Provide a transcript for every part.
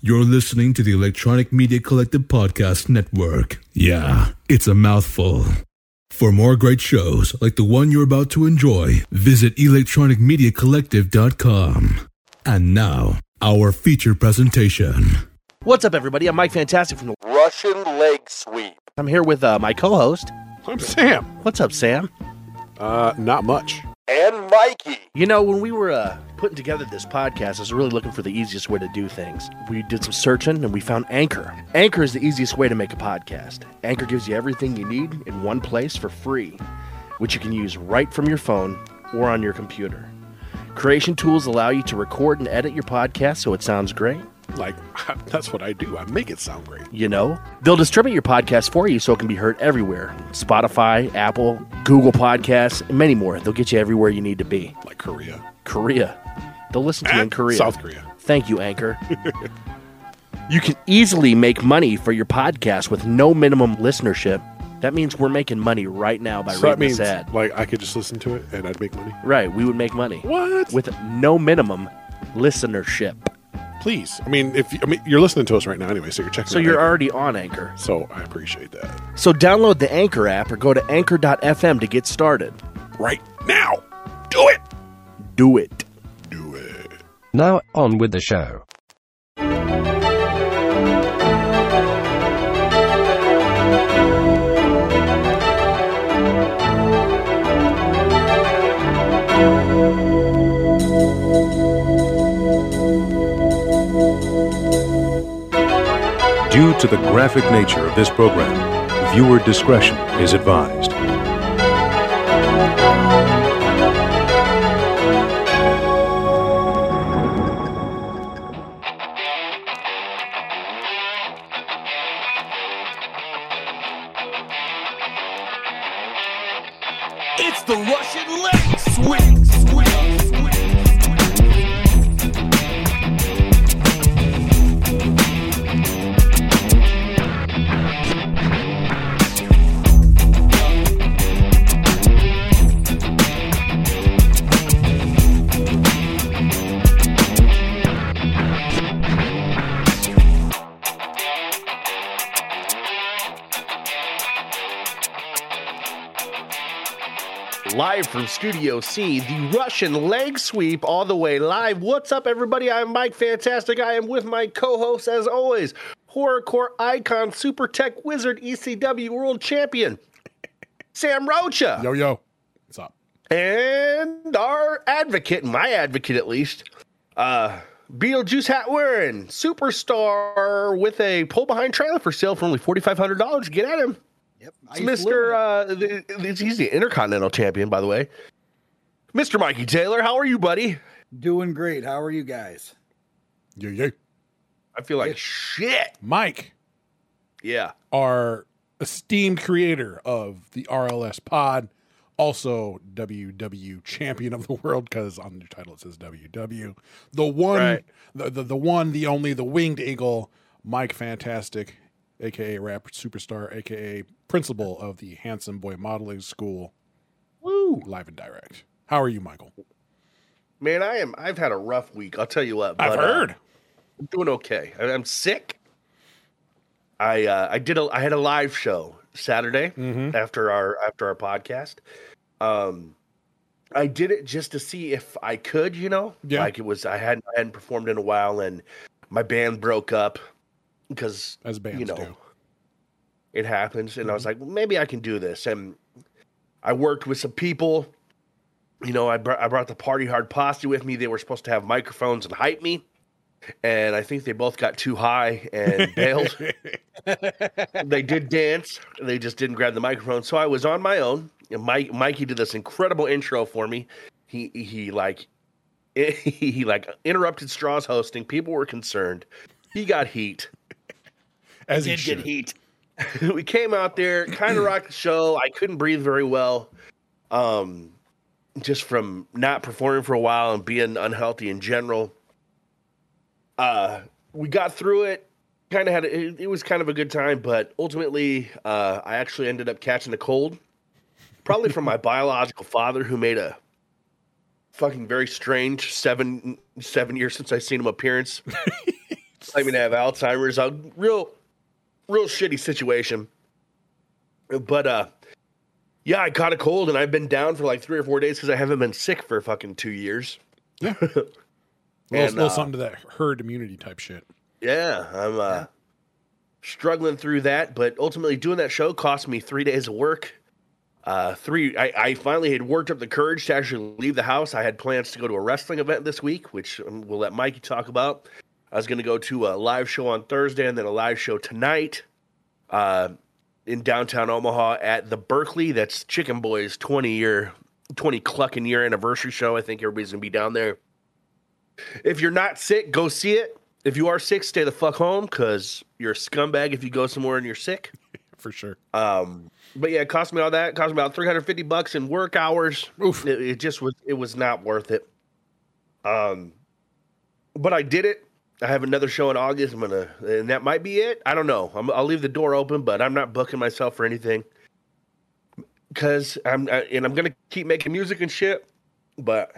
You're listening to the Electronic Media Collective Podcast Network. Yeah, it's a mouthful. For more great shows like the one you're about to enjoy, visit electronicmediacollective.com. And now, our feature presentation. What's up, everybody? I'm Mike Fantastic from the. Russian leg sweep. I'm here with uh, my co-host. I'm Sam. What's up, Sam? Uh, not much. And Mikey. You know, when we were uh, putting together this podcast, I was really looking for the easiest way to do things. We did some searching and we found Anchor. Anchor is the easiest way to make a podcast. Anchor gives you everything you need in one place for free, which you can use right from your phone or on your computer. Creation tools allow you to record and edit your podcast so it sounds great. Like, that's what I do. I make it sound great. You know, they'll distribute your podcast for you so it can be heard everywhere Spotify, Apple, Google Podcasts, and many more. They'll get you everywhere you need to be. Like Korea. Korea. They'll listen to you in eh, Korea. South Korea. Thank you, Anchor. you can easily make money for your podcast with no minimum listenership. That means we're making money right now by So that reading means, this ad. like, I could just listen to it and I'd make money. Right, we would make money What? with no minimum listenership. Please. I mean, if you, I mean, you're listening to us right now anyway, so you're checking. So out you're Anchor. already on Anchor. So I appreciate that. So download the Anchor app or go to anchor.fm to get started. Right now, do it. Do it. Do it. Now, on with the show. Due to the graphic nature of this program, viewer discretion is advised. From Studio C, the Russian leg sweep all the way live. What's up, everybody? I'm Mike Fantastic. I am with my co host, as always, horrorcore icon, super tech wizard, ECW world champion, Sam Rocha. Yo, yo. What's up? And our advocate, my advocate at least, uh, Beetlejuice hat wearing superstar with a pull behind trailer for sale for only $4,500. Get at him. Yep. It's Mr. Uh, th- th- he's the Intercontinental Champion, by the way. Mr. Mikey Taylor, how are you, buddy? Doing great. How are you guys? Yo, yo. I feel like shit. Mike, Yeah. our esteemed creator of the RLS pod, also WW champion of the world, because on your title it says WW. The one, Right. the, the the one, the only, the winged eagle, Mike Fantastic, aka rap superstar, aka principal of the Handsome Boy Modeling School, Woo. live and direct. How are you, Michael? Man, I am. I've had a rough week. I'll tell you what. I've but, uh, heard. I'm doing okay. I- I'm sick. I uh, I did a I had a live show Saturday Mhm. after our after our podcast. Um, I did it just to see if I could, you know, Yeah. like it was I hadn't I hadn't performed in a while, and my band broke up because As bands you know do. it happens, and I was mm-hmm. like, well, maybe I can do this, and I worked with some people. You know, I brought I brought the party hard posse with me. They were supposed to have microphones and hype me, and I think they both got too high and bailed. they did dance, they just didn't grab the microphone. So I was on my own. And Mike Mikey did this incredible intro for me. He he like he like interrupted Straw's hosting. People were concerned. He got heat As did get heat. we came out there, kind of rocked the show. I couldn't breathe very well, um, just from not performing for a while and being unhealthy in general. Uh, we got through it. Kind of had a, it, it was kind of a good time, but ultimately, uh, I actually ended up catching a cold, probably from my biological father, who made a fucking very strange seven seven years since I've seen him appearance. claiming to have Alzheimer's. A real, real shitty situation. But uh, yeah, I caught a cold and I've been down for like three or four days because I haven't been sick for fucking two years. Yeah. A little, And, little uh, something to that herd immunity type shit. Yeah, I'm uh, struggling through that, but ultimately doing that show cost me three days of work. Uh, three, I, I finally had worked up the courage to actually leave the house. I had plans to go to a wrestling event this week, which um, we'll let Mikey talk about. I was going to go to a live show on Thursday and then a live show tonight uh, in downtown Omaha at the Berkeley. That's Chicken Boy's 20 year, 20 clucking year anniversary show. I think everybody's going to be down there. If you're not sick, go see it. If you are sick, stay the fuck home because you're a scumbag if you go somewhere and you're sick. For sure. Um, but yeah, it cost me all that. It cost me about 350 bucks in work hours. Oof. It, it just was, it was not worth it. Um, but I did it. I have another show in August. I'm gonna, and that might be it. I don't know. I'm, I'll leave the door open, but I'm not booking myself for anything because I'm, I, and I'm gonna keep making music and shit. But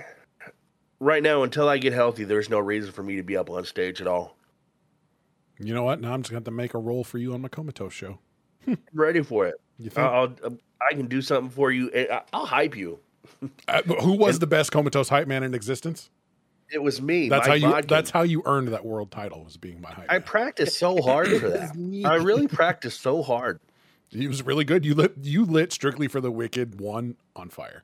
right now, until I get healthy, there's no reason for me to be up on stage at all. You know what? Now I'm just going to have to make a role for you on my comatose show. I'm ready for it. You think? I'll, I'll, I can do something for you. and I- I'll hype you. Uh, who was the best comatose hype man in existence? It was me. That's how you. Bodkin. That's how you earned that world title was being my. I practiced so hard for that. I really practiced so hard. He was really good. You lit. You lit strictly for the wicked one on fire.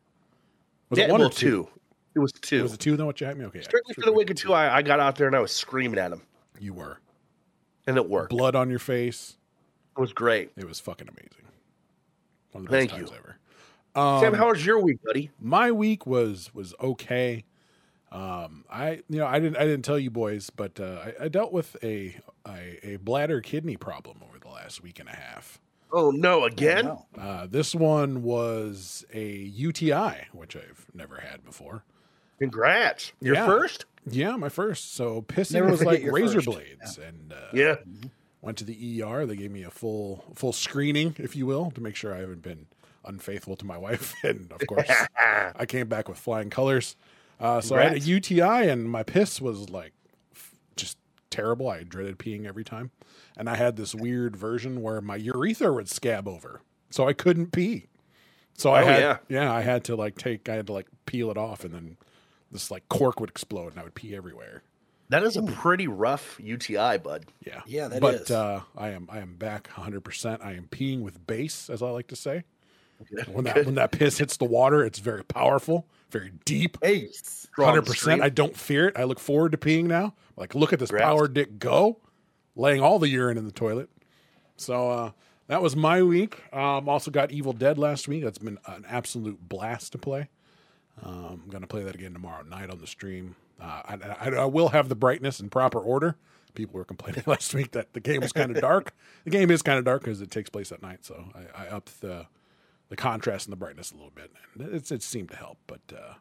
Was Yeah, it one well, or two? It was two. Was it two? Then what you had me? Okay. Strictly for the Wicked two, I, I got out there and I was screaming at him, You were and it worked. blood on your face. It was great. It was fucking amazing. One of the best Thank you. times ever. Um, Sam, how was your week, buddy? my week was was okay. Um, I you know I didn't I didn't tell you boys, but uh, I, I dealt with a, a a bladder kidney problem over the last week and a half. Oh no, again? No. Uh, this one was a UTI, which I've never had before. Congrats. Your Yeah. first? Yeah, my first. So pissing Never was like razor first. blades, and uh, Yeah. went to the ER. They gave me a full full screening, if you will, to make sure I haven't been unfaithful to my wife. And of course, I came back with flying colors. Uh, so I had a UTI, and my piss was like f- just terrible. I dreaded peeing every time, and I had this weird version where my urethra would scab over, so I couldn't pee. So I Oh, had, yeah. yeah, I had to like take, I had to like peel it off, and then this like cork would explode, and I would pee everywhere. That is a pretty rough UTI, bud. Yeah, Yeah, that but is. uh, I am I am back 100. percent I am peeing with bass, as I like to say. Good. When that when that piss hits the water, it's very powerful, very deep. Hundred percent. I don't fear it. I look forward to peeing now. Like, look at this power dick go, laying all the urine in the toilet. So uh, that was my week. Um, also got Evil Dead last week. That's been an absolute blast to play. Um, I'm gonna play that again tomorrow night on the stream. Uh, I, I, I will have the brightness in proper order. People were complaining last week that the game was kind of dark. The game is kind of dark because it takes place at night. So I, I upped the the contrast and the brightness a little bit. And it's, it seemed to help. But uh,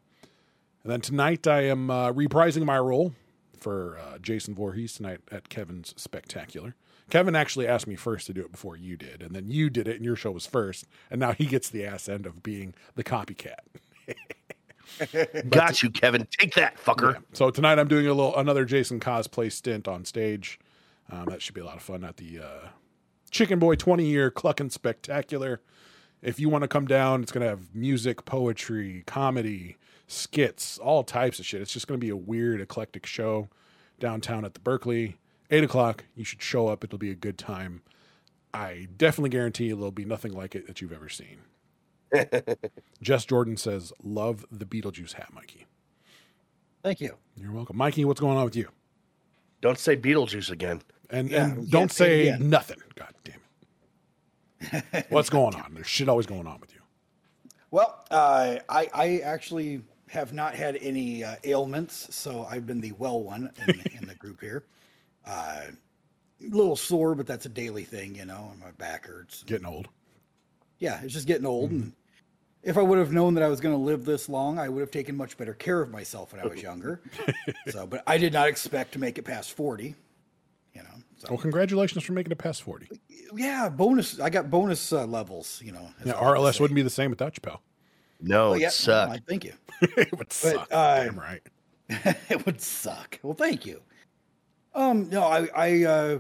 and then tonight I am uh, reprising my role for uh, Jason Voorhees tonight at Kevin's Spectacular. Kevin actually asked me first to do it before you did, and then you did it, and your show was first, and now he gets the ass end of being the copycat. Got you, Kevin. Take that, fucker. Yeah. So tonight I'm doing a little another Jason cosplay stint on stage. Um, that should be a lot of fun at the uh, Chicken Boy 20 year Cluckin' Spectacular. If you want to come down, it's going to have music, poetry, comedy, skits, all types of shit. It's just going to be a weird, eclectic show downtown at the Berkeley. Eight o'clock. You should show up. It'll be a good time. I definitely guarantee you there'll be nothing like it that you've ever seen. Jess Jordan says, "Love the Beetlejuice hat, Mikey." thank you. You're welcome, Mikey. What's going on with you? Don't say Beetlejuice again. And Yeah, and don't say say nothing. God damn it. What's going on? There's shit always going on with you. Well, uh, I I actually have not had any uh, ailments, so I've been the well one in, in the group here. Uh, a little sore, but that's a daily thing, you know. and My back hurts. Getting old. Yeah, it's just getting old. Mm-hmm. And if I would have known that I was going to live this long, I would have taken much better care of myself when I was younger. so, but I did not expect to make it past forty. You know. So, Well, congratulations for making it past 40. yeah, bonus. I got bonus uh, levels. You know. Yeah, RLS wouldn't be the same without you, pal. No, Oh, it yeah, sucked. no, thank you. it would suck. uh, damn right. it would suck. Well, thank you. Um, no, I, I uh,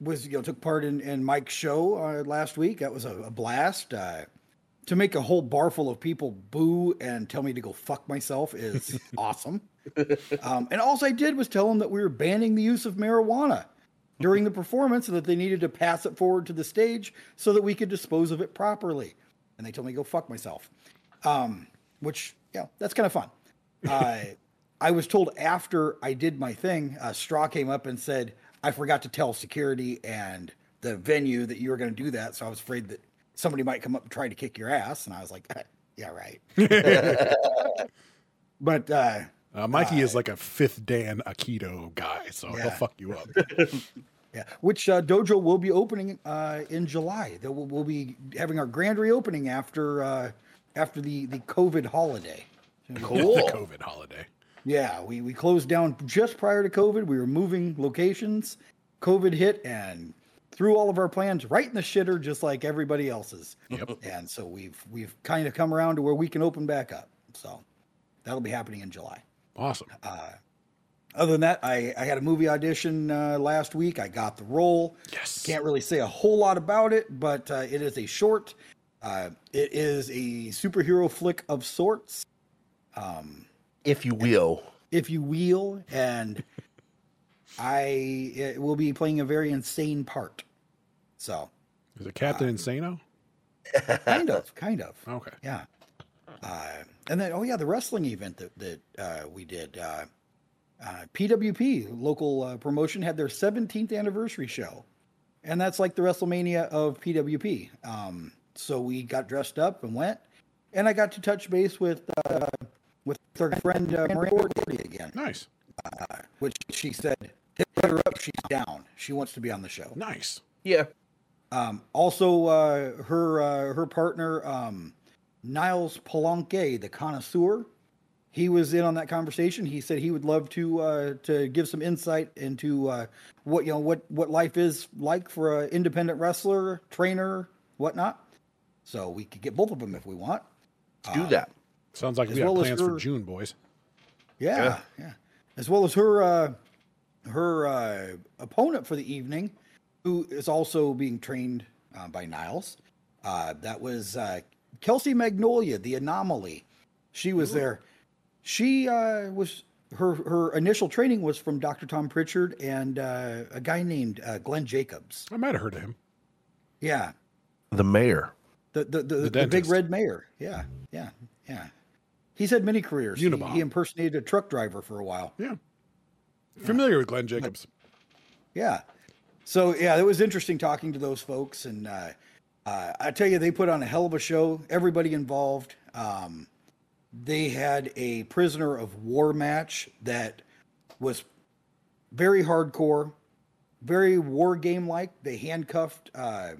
was you know took part in, in Mike's show uh, last week. That was a, a blast. Uh, to make a whole bar full of people boo and tell me to go fuck myself is awesome. Um, and all I did was tell them that we were banning the use of marijuana during the performance and that they needed to pass it forward to the stage so that we could dispose of it properly. And they told me to go fuck myself, um, which yeah, that's kind of fun. Uh, I was told after I did my thing, uh, Straw came up and said, I forgot to tell security and the venue that you were going to do that. So I was afraid that somebody might come up and try to kick your ass. And I was like, "Eh, yeah, right. but uh, Uh, Mikey is like a fifth Dan Aikido guy, so he'll fuck you up. yeah, which uh, dojo will be opening uh, in July. That we'll, we'll be having our grand reopening after uh, after the, the COVID holiday. Cool. the COVID holiday. Yeah, we, we closed down just prior to COVID. We were moving locations. COVID hit and threw all of our plans right in the shitter, just like everybody else's. Yep. And so we've we've kind of come around to where we can open back up. So that'll be happening in July. Awesome. Other than that, I, I had a movie audition uh, last week. I got the role. Yes. Can't really say a whole lot about it, but uh, it is a short. Uh, it is a superhero flick of sorts, if you will. if you will, and I it will be playing a very insane part. So, Is it Captain Insano? kind of, kind of. Okay. Yeah. Uh, and then, oh yeah, the wrestling event that that uh, we did. Uh, uh, PWP local uh, promotion had their 17th anniversary show, and that's like the WrestleMania of PWP. Um, so we got dressed up and went, and I got to touch base with uh, with our friend uh, Miranda Gordy again, Nice. which she said hit her up. She's down. She wants to be on the show. Nice. Yeah. Um, also, uh, her uh, her partner um, Niles Palanque, the connoisseur, he was in on that conversation. He said he would love to uh, to give some insight into uh, what you know what what life is like for an independent wrestler, trainer, whatnot. So we could get both of them if we want. Let's do that. Sounds like we got well as plans for June, boys. Yeah, yeah. As well as her uh, her uh, opponent for the evening, who is also being trained uh, by Niles. Uh, that was uh, Kelsey Magnolia, the anomaly. She was there. She uh, was her her initial training was from Dr. Tom Prichard and uh, a guy named uh, Glenn Jacobs. I might have heard of him. Yeah, The mayor. the the the, the, big red mayor. Yeah, yeah, yeah. He's had many careers. He, he impersonated a truck driver for a while. Yeah. Familiar with Glenn Jacobs. Yeah. So yeah, it was interesting talking to those folks, and uh, uh, I tell you, they put on a hell of a show. Everybody involved. Um, they had a prisoner of war match that was very hardcore, very war game like. They handcuffed. Uh,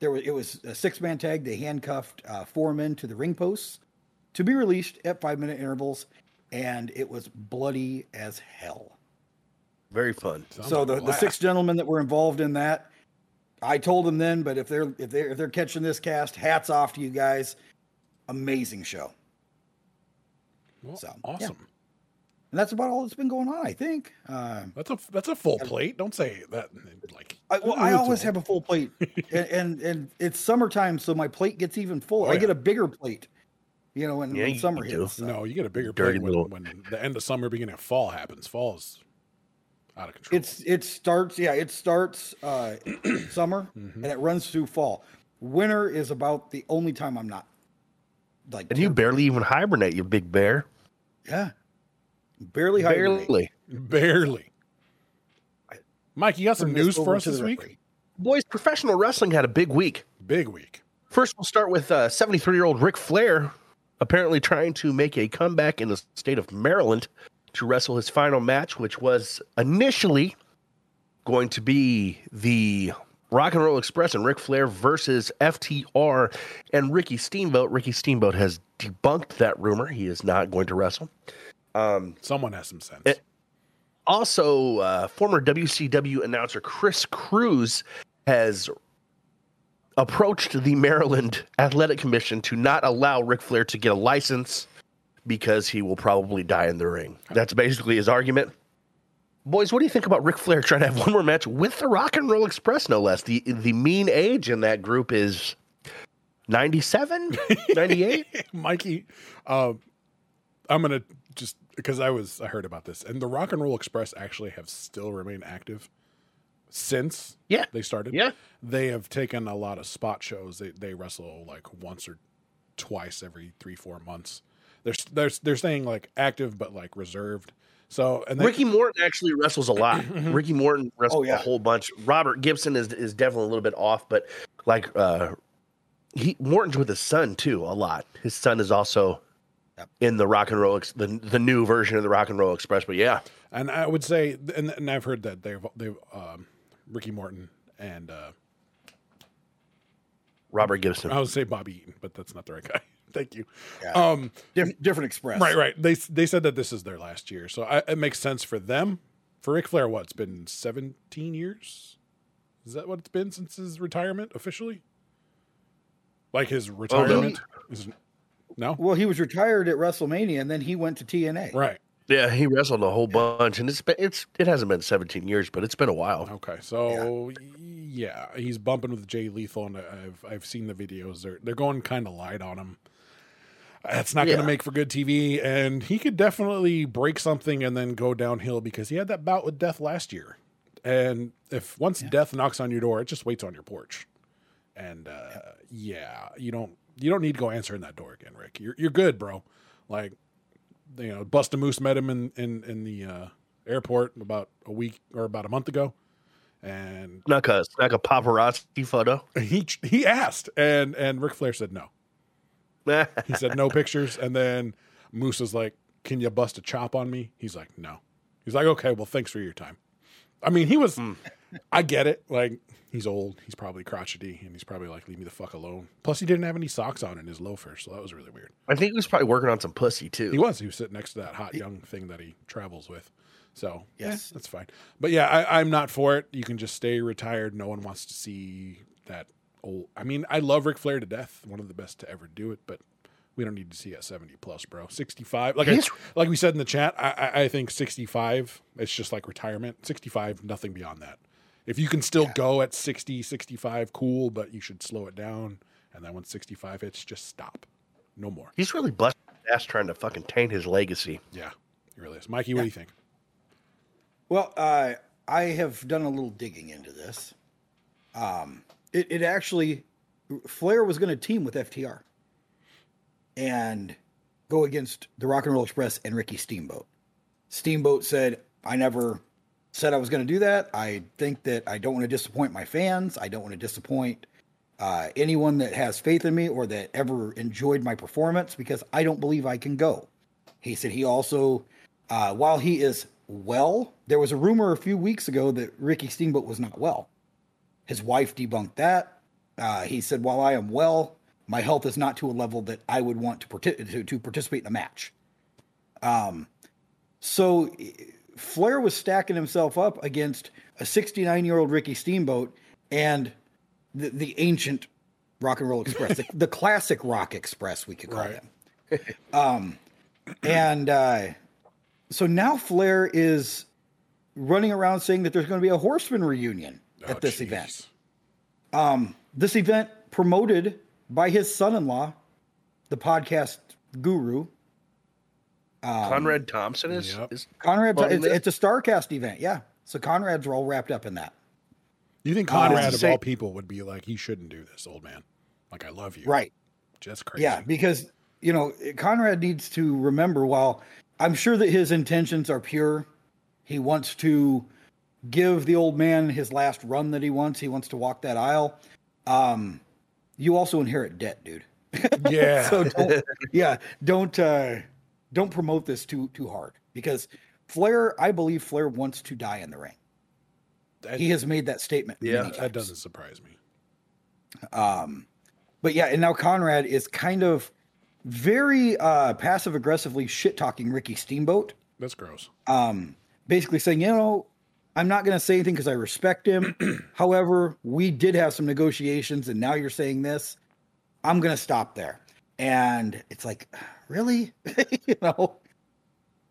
there was it was a six man tag. They handcuffed uh, four men to the ring posts to be released at five minute intervals, and it was bloody as hell Very fun. Sounds so the, the six gentlemen that were involved in that, I told them then. But if they're if they're if they're catching this cast, hats off to you guys. Amazing show, Well, so, yeah. awesome. and that's about all that's been going on. I think. Uh, That's a that's a full plate. Don't say that like. I, well, I It's a always have a full plate, and, and and it's summertime, so my plate gets even full. Oh, I get a bigger plate, you know, when, Yeah, when you summer do. hits. so. No, you get a bigger Dirty plate when, little- when the end of summer, beginning of fall happens. Fall is out of control. It's it starts yeah it starts uh, summer Mm-hmm. and it runs through fall. Winter is about the only time I'm not like And you barely even hibernate, you big bear. Yeah barely hibernate. Barely. barely. Mike, you got some news for us this week? referee. Boys, professional wrestling had a big week. Big week. First, we'll start with uh, 73 year old Ric Flair apparently trying to make a comeback in the state of Maryland to wrestle his final match, which was initially going to be the Rock and Roll Express and Ric Flair versus FTR and Ricky Steamboat. Ricky Steamboat has debunked that rumor. He is not going to wrestle. Someone has some sense. It- Also, uh, former WCW announcer Chris Cruise has approached the Maryland Athletic Commission to not allow Ric Flair to get a license because he will probably die in the ring. That's basically his argument. Boys, what do you think about Ric Flair trying to have one more match with the Rock and Roll Express, no less? The the mean age in that group is 97, 98? Mikey, uh, I'm gonna just because I was I heard about this, and the Rock and Roll Express actually have still remained active since Yeah. they started. Yeah. they have taken a lot of spot shows. They they wrestle like once or twice every three four months. They're they're they're staying like active but like reserved. So and they, Ricky Morton actually wrestles a lot. Ricky Morton wrestles Oh, yeah. a whole bunch. Robert Gibson is is definitely a little bit off, but like uh he Morton's with his son too a lot. His son is also in the Rock and Roll Ex- the the new version of the Rock and Roll Express. But yeah, and I would say and, and I've heard that they've they've um, Ricky Morton and uh, Robert Gibson. I would say Bobby Eaton, but that's not the right guy. Thank you. Yeah. Um, Diff- different express. Right, right. They they said that this is their last year, so I, it makes sense for them. For Ric Flair, what it's been seventeen years? Is that what it's been since his retirement officially? Like his retirement? Is- no, Well, he was retired at WrestleMania, and then he went to TNA. right. Yeah, he wrestled a whole bunch, and it's been it's it hasn't been 17 years, but it's been a while. Okay, so yeah. he's bumping with Jay Lethal, and I've I've seen the videos. They're they're going kind of light on him. That's not going to make for good TV, and he could definitely break something and then go downhill because he had that bout with Death last year. And if once Death knocks on your door, it just waits on your porch. And uh, yeah, you don't you don't need to go answering that door again, Rick. You're you're good, bro. Like you know, Busta Moose met him in in in the uh, airport about a week or about a month ago, and Snuck a snuck a paparazzi photo. he he asked, and and Ric Flair said no. He said no pictures, and then Moose is like, "Can you bust a chop on me?" He's like, "No." He's like, "Okay, well, thanks for your time." I mean, he was. Hmm. I get it. Like he's old. He's probably crotchety, and he's probably like, "Leave me the fuck alone." Plus, he didn't have any socks on in his loafer, so that was really weird. I think he was probably working on some pussy too. He was. He was sitting next to that hot young thing that he travels with. So yes, Yes. that's fine. But yeah, I, I'm not for it. You can just stay retired. No one wants to see that old. I mean, I love Ric Flair to death. One of the best to ever do it. But we don't need to see at 70 plus, bro. 65. Like I, like we said in the chat, I, I, I think 65. It's just like retirement. 65, nothing beyond that. If you can still go at 60, 65, cool. But you should slow it down. And then when 65 hits, just stop. No more. He's really busted his ass trying to fucking taint his legacy. Yeah, he really is. Mikey, what do you think? Well, uh, I have done a little digging into this. Um, it, it actually, Flair was going to team with FTR and go against the Rock and Roll Express and Ricky Steamboat. Steamboat said, I never said I was going to do that. I think that I don't want to disappoint my fans. I don't want to disappoint uh, anyone that has faith in me or that ever enjoyed my performance because I don't believe I can go. He said he also, uh, while he is well, there was a rumor a few weeks ago that Ricky Steamboat was not well. His wife debunked that. Uh, he said, while I am well, my health is not to a level that I would want to, to, to participate in a match. Um, so Flair was stacking himself up against a 69 year old Ricky Steamboat and the, the ancient Rock and Roll Express, the, the classic Rock Express, we could call Right. him. Um, and uh, so now Flair is running around saying that there's going to be a Horseman reunion at Oh, this jeez. event. Um, this event promoted by his son-in-law, the podcast guru Conrad Thompson is, Yep. is Conrad. It's, it's a Starcast event, yeah. So Conrad's all wrapped up in that, You think Uh, Conrad it's of the all people would be like, he shouldn't do this, old man. Like, I love you. right? Just crazy. Yeah, because you know Conrad needs to remember. While I'm sure that his intentions are pure, he wants to give the old man his last run that he wants. He wants to walk that aisle. Um, you also inherit debt, dude. Yeah. so don't, yeah, don't uh, don't promote this too too hard because Flair, I believe Flair wants to die in the ring. That- He has made that statement. Yeah, that doesn't surprise me. Um, but yeah, and now Conrad is kind of very uh, passive aggressively shit talking Ricky Steamboat. That's gross. Um, basically saying, you know, I'm not going to say anything because I respect him. However, we did have some negotiations, and now you're saying this. I'm going to stop there. And it's like, really? you know,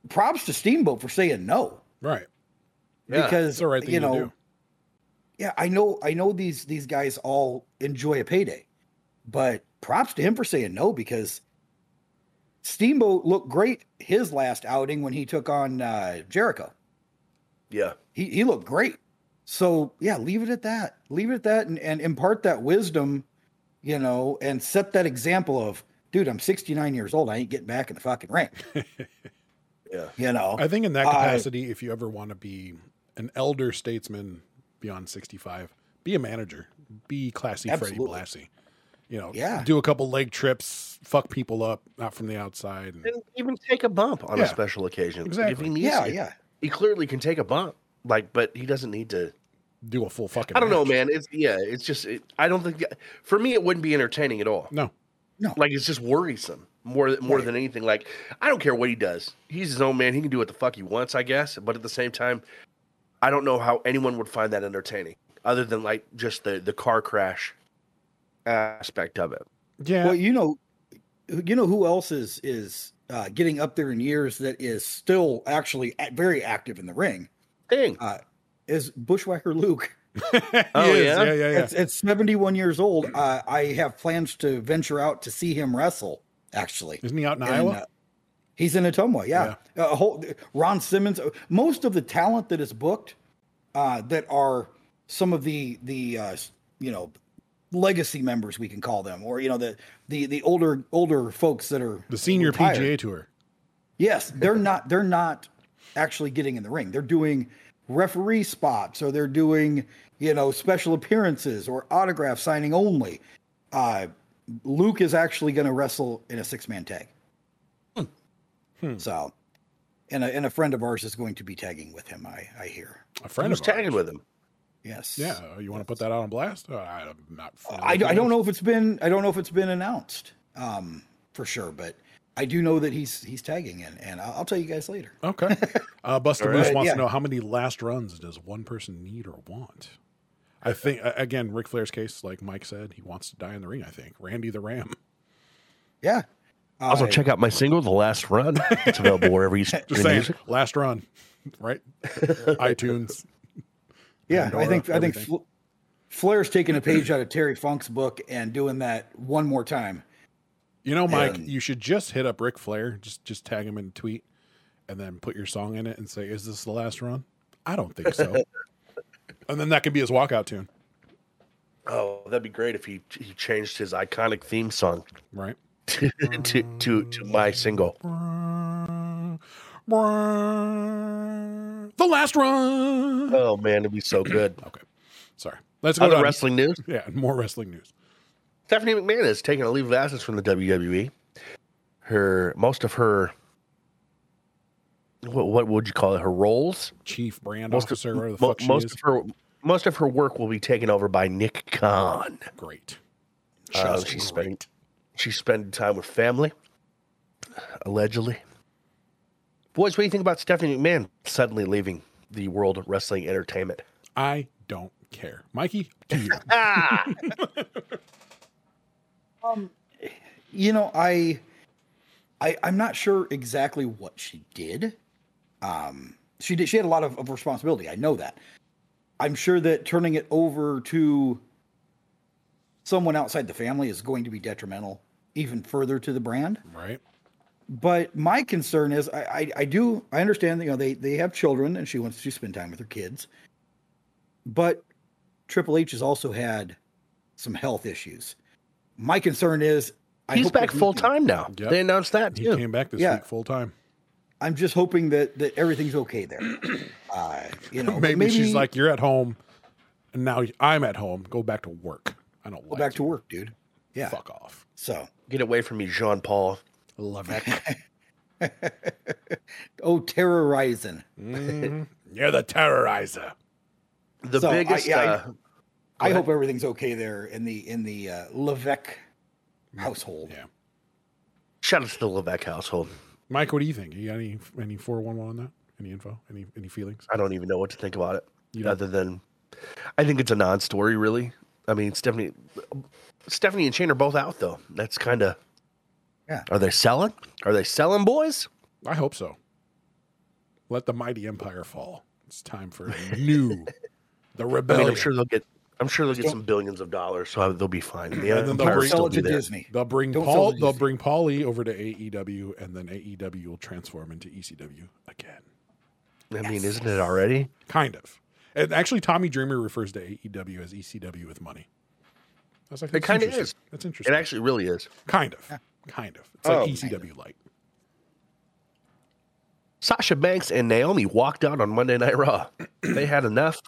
props to Steamboat for saying no. Right. Yeah, because It's right you to know, do. yeah, I know, I know these these guys all enjoy a payday, but props to him for saying no because Steamboat looked great his last outing when he took on uh, Jericho. Yeah. He he looked great. So yeah, leave it at that. Leave it at that, and, and impart that wisdom, you know, and set that example of, dude, I'm 69 years old. I ain't getting back in the fucking ring. Yeah. You know, I think in that I- capacity, if you ever want to be an elder statesman beyond 65, be a manager, be classy Absolutely. Freddie Blassie. You know, Yeah. do a couple leg trips, fuck people up, not from the outside. And, And even take a bump on Yeah. a special occasion. If Exactly. he needs yeah, to. yeah. He clearly can take a bump. Like, but he doesn't need to. do a full fucking. I don't know, man. It's yeah. It's just. It, I don't think. For me, it wouldn't be entertaining at all. No, no. Like it's just worrisome more more Right. than anything. Like I don't care what he does. He's his own man. He can do what the fuck he wants, I guess. But at the same time, I don't know how anyone would find that entertaining, other than like just the the car crash aspect of it. yeah, Well, you know, you know who else is is uh, getting up there in years that is still actually very active in the ring Dang. uh, is Bushwhacker Luke. Oh, yeah? yeah, yeah, yeah. It's, it's 71 years old. Uh, I have plans to venture out to see him wrestle. Actually, Isn't he out in And, Iowa? uh, he's in Ottumwa. Yeah, A whole, Ron Simmons. Most of the talent that is booked, uh, that are some of the the uh, you know legacy members we can call them, or you know the the the older older folks that are the senior retired. PGA Tour. Yes, they're not. They're not actually getting in the ring. They're doing referee spots, or they're doing you know special appearances or autograph signing only. Uh, Luke is actually going to wrestle in a six man tag. So, and a, and a friend of ours is going to be tagging with him. I I hear. A friend Who's of tagging ours. with him? Yes. Yeah, uh, you want to put that out on blast? Uh, I'm not. I, I don't know if it's been I don't know if it's been announced um, for sure, but I do know that he's he's tagging in, and I'll, I'll tell you guys later. Okay. Uh, Buster All Moose right. wants Yeah. to know how many last runs does one person need or want? I think uh, again, Ric Flair's case, like Mike said, he wants to die in the ring. I think Randy the Ram. Yeah. Also, Uh, check out my single, "The Last Run." It's available wherever you stream Just saying, music. last run, right? iTunes. Yeah, I Pandora, think I think everything. Fl- Flair's taking a page out of Terry Funk's book and doing that one more time. You know, Mike, And- you should just hit up Ric Flair, just just tag him in a tweet, and then put your song in it and say, "Is this the last run?" I don't think so. and then that could be his walkout tune, Oh, that'd be great if he he changed his iconic theme song right? to to to, my single. The last run. Oh man, it'd be so good. Okay, sorry. Let's go Other to wrestling news: Yeah, more wrestling news. Stephanie McMahon is taking a leave of absence from the WWE. Her most of her what what would you call it? Her roles, Chief brand most officer, of, whatever the mo- fuck she most is. of her most of her work will be taken over by Nick Khan. Great. Uh, great. spending she's spending time with family, allegedly. Boys, what do you think about Stephanie McMahon suddenly leaving the World of Wrestling Entertainment? I don't care, Mikey. To you. You know, I, I I'm not sure exactly what she did. Um, she did. She had a lot of, of responsibility. I know that. I'm sure that turning it over to someone outside the family is going to be detrimental even further to the brand. right. But my concern is, I, I, I do, I understand that you know they they have children and she wants to spend time with her kids. But Triple H has also had some health issues. My concern is, I He's back full time now. Yep. They announced that He too. came back this Yeah. week full time. I'm just hoping that that everything's okay there. Uh, you know, maybe, maybe, she's like, "You're at home, and now I'm at home. Go back to work. I don't love it. go like back to work, dude. Yeah. Fuck off. So, Get away from me, Jean Paul. Love it. oh, terrorizing. You're the terrorizer. The So, I- biggest. yeah, I- I ahead. hope everything's okay there in the in the uh, Levesque household. Yeah. shout out to the Levesque household. Mike, what do you think? You got any any four one one on that? Any info? Any any feelings? I don't even know what to think about it, You other than I think it's a non-story. Really, I mean, Stephanie, Stephanie and Shane are both out though. That's kind of. Yeah. Are they selling? Are they selling, boys? I hope so. Let the mighty empire fall. It's time for a new the I rebellion. mean, I'm sure they'll get. I'm sure they'll get some billions of dollars, so they'll be fine. The And then they'll bring- still Sell it to. Disney. They'll bring Don't Paul. to They'll Disney. bring Paulie over to AEW, and then AEW will transform into ECW again. I mean, isn't it already? Kind of. And actually, Tommy Dreamer refers to AEW as ECW with money. I was like, It kinda is. That's interesting. It actually really is. kind of, kind of. It's Oh. like ECW light. Sasha Banks and Naomi walked out on Monday Night Raw. they had enough.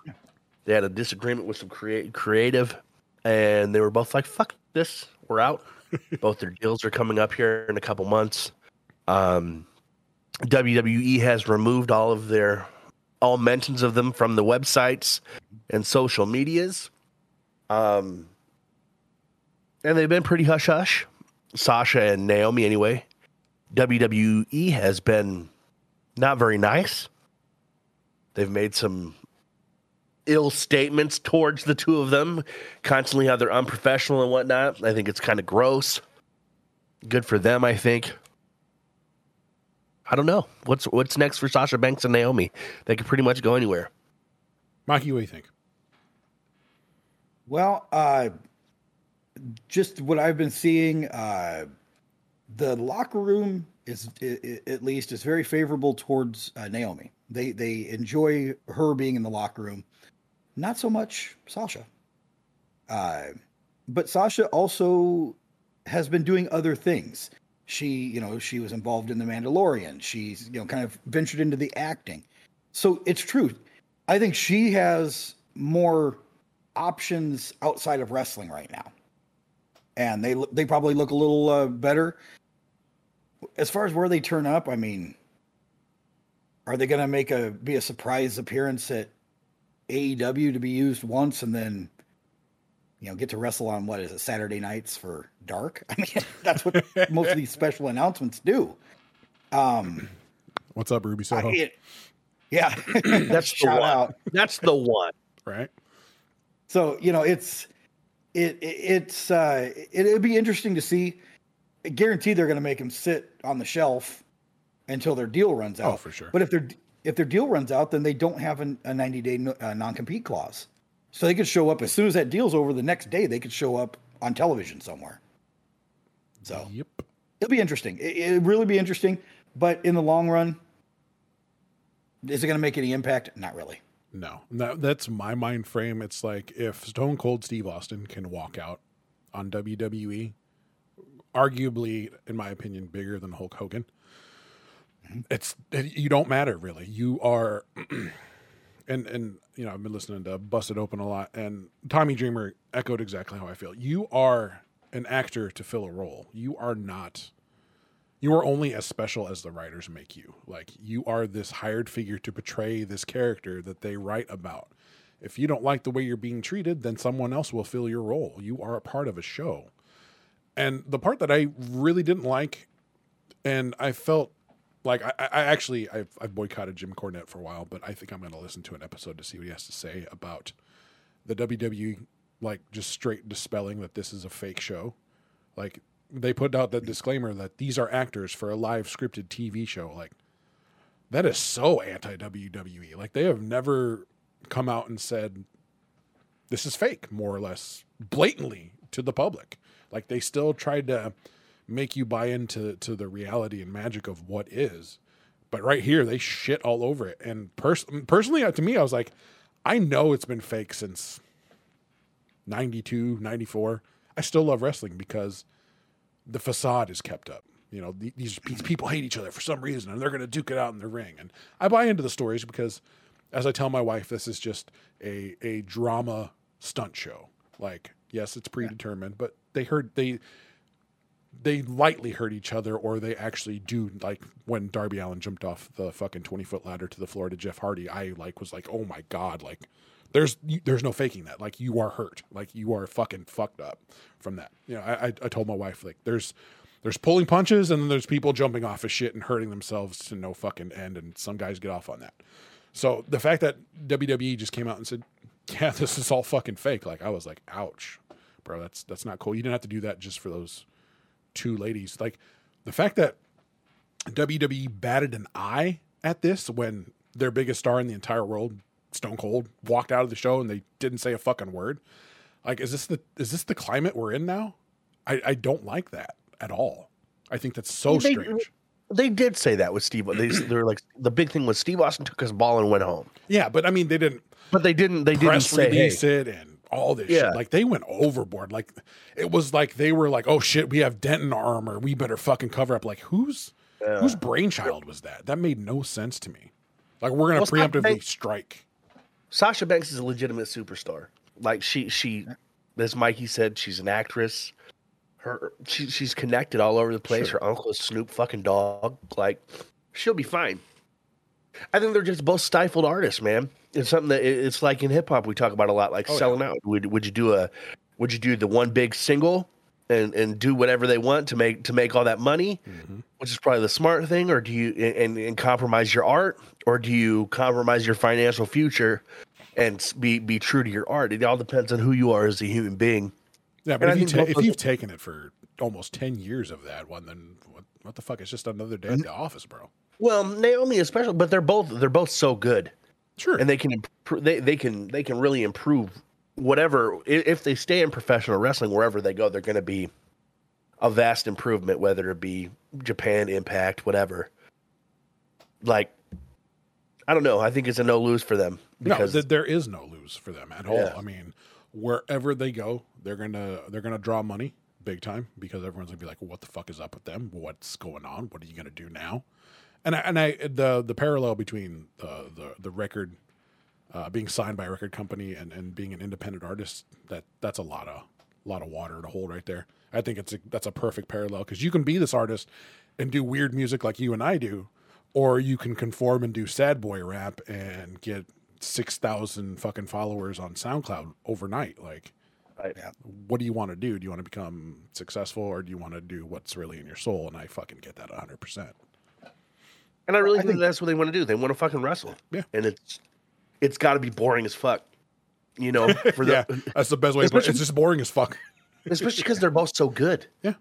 They had a disagreement with some create, creative, and they were both like, "Fuck this, we're out." both their deals are coming up here in a couple months. Um, WWE has removed all of their all mentions of them from the websites and social medias. Um, and they've been pretty hush hush. Sasha and Naomi, anyway. WWE has been not very nice. They've made some ill statements towards the two of them, constantly how they're unprofessional and whatnot. I think it's kind of gross. Good for them, I think. I don't know what's what's next for Sasha Banks and Naomi. They could pretty much go anywhere. Mikey, what do you think? Well, uh, just what I've been seeing, uh, the locker room is i- i- at least is very favorable towards uh, Naomi. They they enjoy her being in the locker room, not so much Sasha. Uh, but Sasha also has been doing other things. She, you know, she was involved in the Mandalorian. She's, you know, kind of ventured into the acting. So it's true. I think she has more options outside of wrestling right now, and they they probably look a little uh, better. As far as where they turn up, I mean, are they going to make a be a surprise appearance at AEW to be used once and then, you know, get to wrestle on what is it Saturday nights for dark? I mean, that's what most of these special announcements do. Um, What's up, Ruby Soho? I- it- yeah, That's the shout one. out. That's the one. right? So you know, it's it, it it's uh, it, it'd be interesting to see. I guarantee they're going to make him sit on the shelf until their deal runs out. Oh, for sure. But if their if their deal runs out, then they don't have an, a ninety day no, uh, non compete clause, so they could show up as soon as that deal's over. The next day, they could show up on television somewhere. So Yep. it'll be interesting. It, it'll really be interesting. But in the long run, is it going to make any impact? Not really. No, that, that's my mind frame. It's like if Stone Cold Steve Austin can walk out on WWE, arguably, in my opinion, bigger than Hulk Hogan. It's it, you don't matter really. You are, and and you know I've been listening to Busted Open a lot, and Tommy Dreamer echoed exactly how I feel. You are an actor to fill a role. You are not you are only as special as the writers make you. Like you are this hired figure to portray this character that they write about. If you don't like the way you're being treated, then someone else will fill your role. You are a part of a show. And the part that I really didn't like, and I felt like I, I actually I've, I've boycotted Jim Cornette for a while, but I think I'm going to listen to an episode to see what he has to say about the WWE, like just straight dispelling that this is a fake show. Like they put out that disclaimer that these are actors for a live scripted TV show. Like that is so anti WWE. Like they have never come out and said this is fake, more or less blatantly to the public. Like they still tried to make you buy into to the reality and magic of what is. But right here, they shit all over it. And pers- personally, uh, to me, I was like, I know it's been fake since 92, 94. I still love wrestling because the facade is kept up. You know, these, these people hate each other for some reason and they're going to duke it out in the ring. And I buy into the stories because, as I tell my wife, this is just a, a drama stunt show. Like, yes, it's predetermined, but they heard, they, they lightly hurt each other or they actually do like when Darby Allin jumped off the fucking 20 foot ladder to the floor to Jeff Hardy I like was like oh my god like there's there's no faking that. Like you are hurt. Like you are fucking fucked up from that. You know I, I told my wife like there's there's pulling punches and then there's people jumping off of shit and hurting themselves to no fucking end and some guys get off on that. So the fact that WWE just came out and said yeah this is all fucking fake like I was like ouch bro that's that's not cool. You didn't have to do that just for those two ladies. Like the fact that WWE batted an eye at this when their biggest star in the entire world, Stone Cold, walked out of the show and they didn't say a fucking word. Like, is this the is this the climate we're in now? I, I don't like that at all. I think that's so They- strange. They did say that with Steve. They they were like the big thing was Steve Austin took his ball and went home, Yeah, but I mean, they didn't but they didn't. They didn't say hey, it and all this Yeah. shit. Like they went overboard. Like it was like they were like, "Oh shit, we have Denton armor. We better fucking cover up." Like whose whose brainchild was that? That made no sense to me. Like we're gonna Well, preemptively strike. Sasha Banks is a legitimate superstar. Like she she as Mikey said, she's an actress. Her she, she's connected all over the place. Her uncle is Snoop fucking Dogg. Like she'll be fine. I think they're just both stifled artists, man. It's something that it's like in hip hop we talk about a lot, like Oh, yeah. selling out. Would would you do a would you do the one big single and and do whatever they want to make to make all that money, Mm-hmm. which is probably the smart thing, or do you and, and compromise your art, or do you compromise your financial future and be be true to your art? It all depends on who you are as a human being. Yeah, but I if, you ta- if you've taken it for almost ten years of that one, then what, what the fuck? It's just another day at the office, bro. Well, Naomi especially, but they're both they're both so good. Sure. and they can improve. They, they can they can really improve whatever if they stay in professional wrestling wherever they go. They're going to be a vast improvement, whether it be Japan, Impact, whatever. Like, I don't know. I think it's a no lose for them no, because th- there is no lose for them at all. Yeah. I mean, wherever they go, they're gonna they're gonna draw money big time because everyone's gonna be like, "What the fuck is up with them? What's going on? What are you gonna do now?" And I, and I the the parallel between the the the record uh, being signed by a record company and, and being an independent artist that that's a lot of lot of water to hold right there. I think it's a, that's a perfect parallel because you can be this artist and do weird music like you and I do, or you can conform and do sad boy rap and get six thousand fucking followers on SoundCloud overnight. Like, Right. what do you want to do? Do you want to become successful, or do you want to do what's really in your soul? And I fucking get that hundred percent. And I really think, that's what they want to do. They want to fucking wrestle. Yeah. and it's it's got to be boring as fuck. You know, for the Yeah, that's the best way. to put it. It's just boring as fuck. especially because they're both so good. Yeah.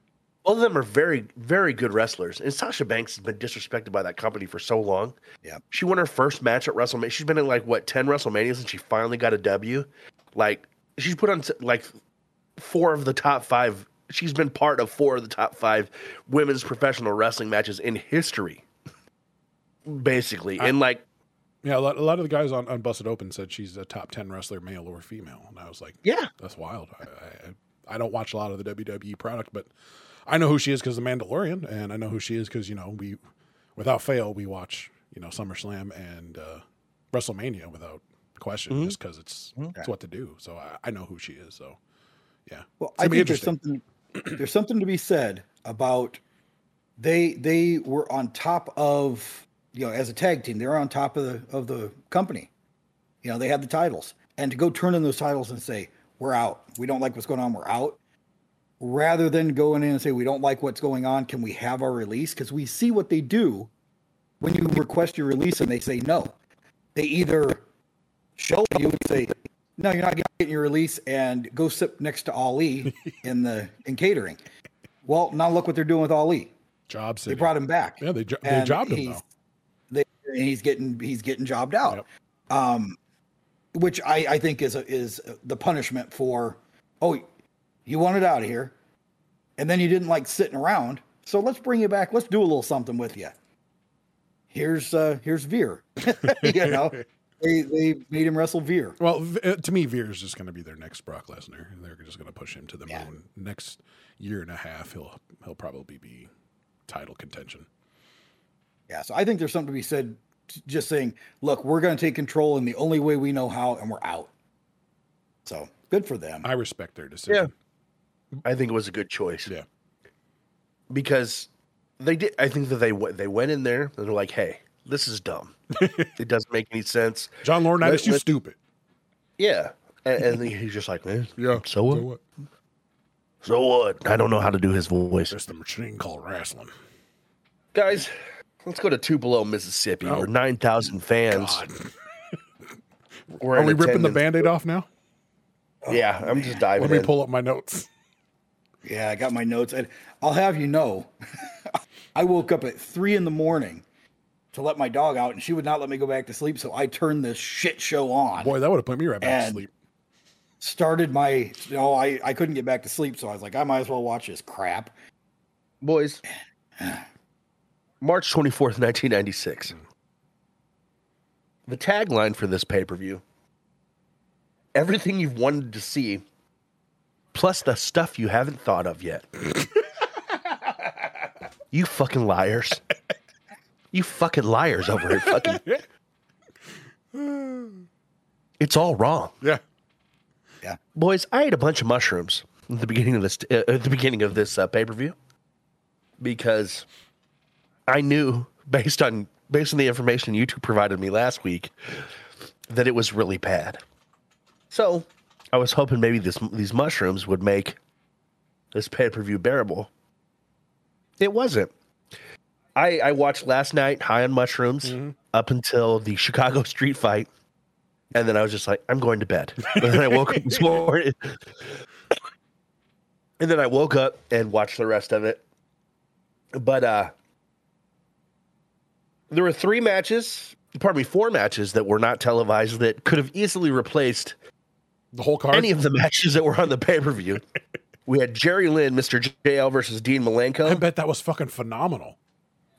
Both of them are very, very good wrestlers. And Sasha Banks has been disrespected by that company for so long. Yeah. She won her first match at WrestleMania. She's been in like what, 10 WrestleManias and she finally got a W. Like, she's put on like four of the top five. She's been part of four of the top five women's professional wrestling matches in history. Basically. and like, Yeah, a lot, a lot of the guys on, on Busted Open said she's a top ten wrestler, male or female, and I was like, yeah. that's wild. I, I, I don't watch a lot of the WWE product, but I know who she is because the Mandalorian, and I know who she is because you know we, without fail, we watch you know SummerSlam and uh, WrestleMania without question, Mm-hmm. just because it's it's what to do. So I, I know who she is. So yeah, Well, I gonna think there's something there's something to be said about they they were on top of you know as a tag team they're on top of the of the company. You know they had the titles, and to go turn in those titles and say we're out, we don't like what's going on, we're out, rather than going in and say we don't like what's going on, can we have our release? Because we see what they do when you request your release and they say no. They either show you and say, "No, you're not getting your release," and go sit next to Ali in the in catering. Well, now look what they're doing with Ali. Jobs. They brought him back. yeah, they jo- they jobbed him though. And he's getting he's getting jobbed out. Yep. Um, which I I think is a, is the punishment for oh you wanted out of here, and then you didn't like sitting around. So let's bring you back. Let's do a little something with you. Here's uh here's Veer. you know, they they made him wrestle Veer. Well, uh, to me, Veer is just going to be their next Brock Lesnar. And they're just going to push him to the moon. Next year and a half, he'll he'll probably be title contention. Yeah, so I think there's something to be said. Just saying, look, we're going to take control in the only way we know how, and we're out. So good for them. I respect their decision. Yeah. I think it was a good choice. Yeah. because they did. I think that they went- they went in there and they're like, "Hey, this is dumb. it doesn't make any sense." John Laurinaitis, Let- you stupid. Yeah, and, and he's just like, man, Yeah. So what? So what? I don't know how to do his voice, That's the machine called wrestling. guys. Let's go to Tupelo, Mississippi, Oh. where nine thousand fans Are in we ripping the attendance. band aid off now? Yeah, I'm just diving. Let me in. pull up my notes. Yeah, I got my notes, and I'll have you know, I woke up at three in the morning to let my dog out, and she would not let me go back to sleep. So I turned this shit show on. Boy, that would have put me right back to sleep. Started my, you know, I I couldn't get back to sleep, so I was like, I might as well watch this crap. Boys, March 24th, 1996. The tagline for this pay per view everything you've wanted to see, plus the stuff you haven't thought of yet. you fucking liars. You fucking liars over here. Fucking. It's all wrong. Yeah. Yeah. Boys, I ate a bunch of mushrooms at the beginning of this uh, at the beginning of this uh, pay per view because I knew based on based on the information you two provided me last week that it was really bad. So I was hoping maybe this these mushrooms would make this pay per view bearable. It wasn't. I I watched last night high on mushrooms up until the Chicago street fight. And then I was just like, I'm going to bed. And then I woke up this morning. And then I woke up and watched the rest of it. But uh there were three matches, pardon me, four matches that were not televised that could have easily replaced The whole card. any of the matches that were on the pay-per-view. we had Jerry Lynn, Mr. JL versus Dean Malenko. I bet that was fucking phenomenal.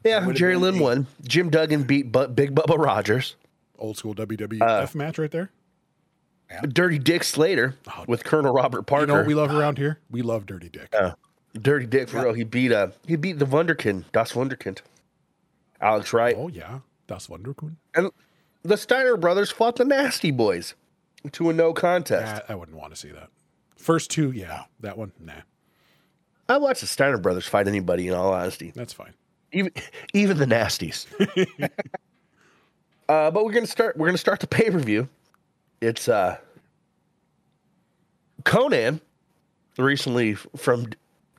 Yeah, Jerry Lynn won. Jim Duggan beat Bu- Big Bubba Rogers. Old school WWF Uh, match right there. Dirty Dick Slater with Colonel Robert You Parker. know what we love around here? We love Dirty Dick. Dirty Dick for real. He beat uh he beat the Wunderkind, Das Wunderkind. Alex Wright. oh yeah, Das Wunderkind. And the Steiner brothers fought the Nasty Boys to a no contest. Ah, I wouldn't want to see that. First two, yeah. That one, nah. I watch the Steiner brothers fight anybody in all honesty. That's fine. Even even the nasties. uh, but we're gonna start we're gonna start the pay-per-view. It's uh Konnan, recently from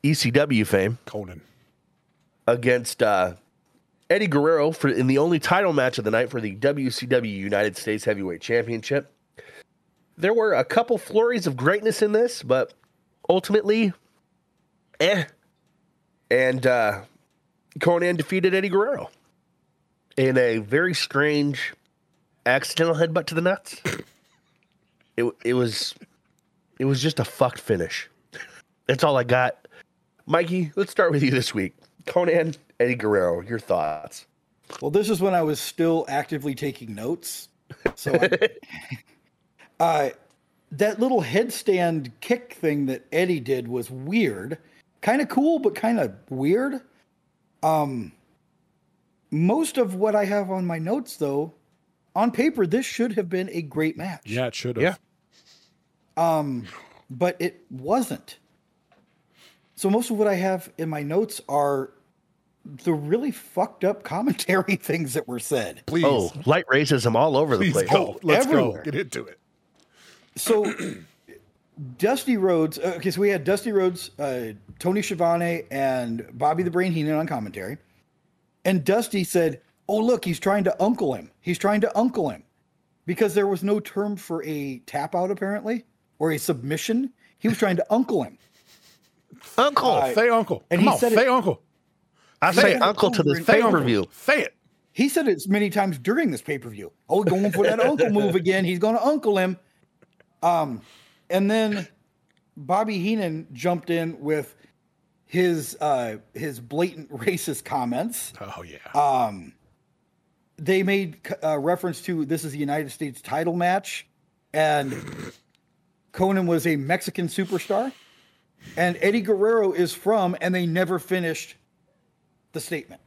ECW fame, Konnan. against uh, Eddie Guerrero for in the only title match of the night for the WCW United States Heavyweight Championship. There were a couple flurries of greatness in this, but ultimately, eh. And uh, Konnan defeated Eddie Guerrero in a very strange accidental headbutt to the nuts. It it was it was just a fucked finish. That's all I got. Mikey, let's start with you this week. Konnan, Eddie Guerrero, your thoughts. Well, this is when I was still actively taking notes. So, I, uh, that little headstand kick thing that Eddie did was weird, kind of cool, but kind of weird. Um, most of what I have on my notes, though, on paper, this should have been a great match. Yeah, it should have. Yeah. Um, but it wasn't. So most of what I have in my notes are the really fucked up commentary things that were said. Please. Oh, light racism all over the place. go. Let's everywhere. go. Get into it. So Dusty Rhodes, uh, okay, so we had Dusty Rhodes, uh, Tony Schiavone, and Bobby the Brain Heenan on commentary. And Dusty said, Oh, look, he's trying to uncle him. He's trying to uncle him. Because there was no term for a tap out, apparently, or a submission. He was trying to uncle him. Uncle, Uh, Say uncle. and Come he on, said it- say uncle. I say say uncle to over this pay per view. Say it. He said it many times during this pay per view. Oh, going for that uncle move again. He's going to uncle him. Um, and then Bobby Heenan jumped in with his uh, his blatant racist comments. Oh yeah. Um, they made uh, reference to this is the United States title match, and Konnan was a Mexican superstar, and Eddie Guerrero is from, and they never finished the statement.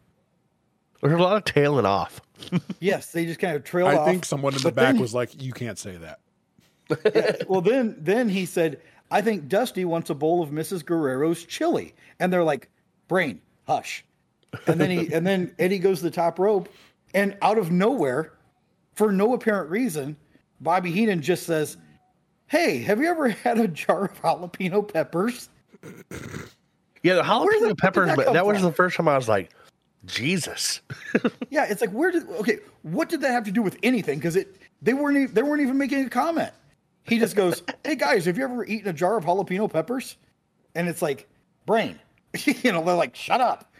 There's a lot of tailing off. Yes, they just kind of trailed I off. think someone in the back then- was like, "You can't say that." well then then he said i think dusty wants a bowl of mrs guerrero's chili and they're like brain hush and then he and then eddie goes to the top rope and out of nowhere for no apparent reason bobby heenan just says hey have you ever had a jar of jalapeno peppers Yeah, the Where the jalapeno peppers, that but that was from? the first time I was like, Jesus. yeah it's like where did okay what did that have to do with anything because it they weren't they weren't even making a comment he just goes hey guys have you ever eaten a jar of jalapeno peppers and it's like brain you know they're like shut up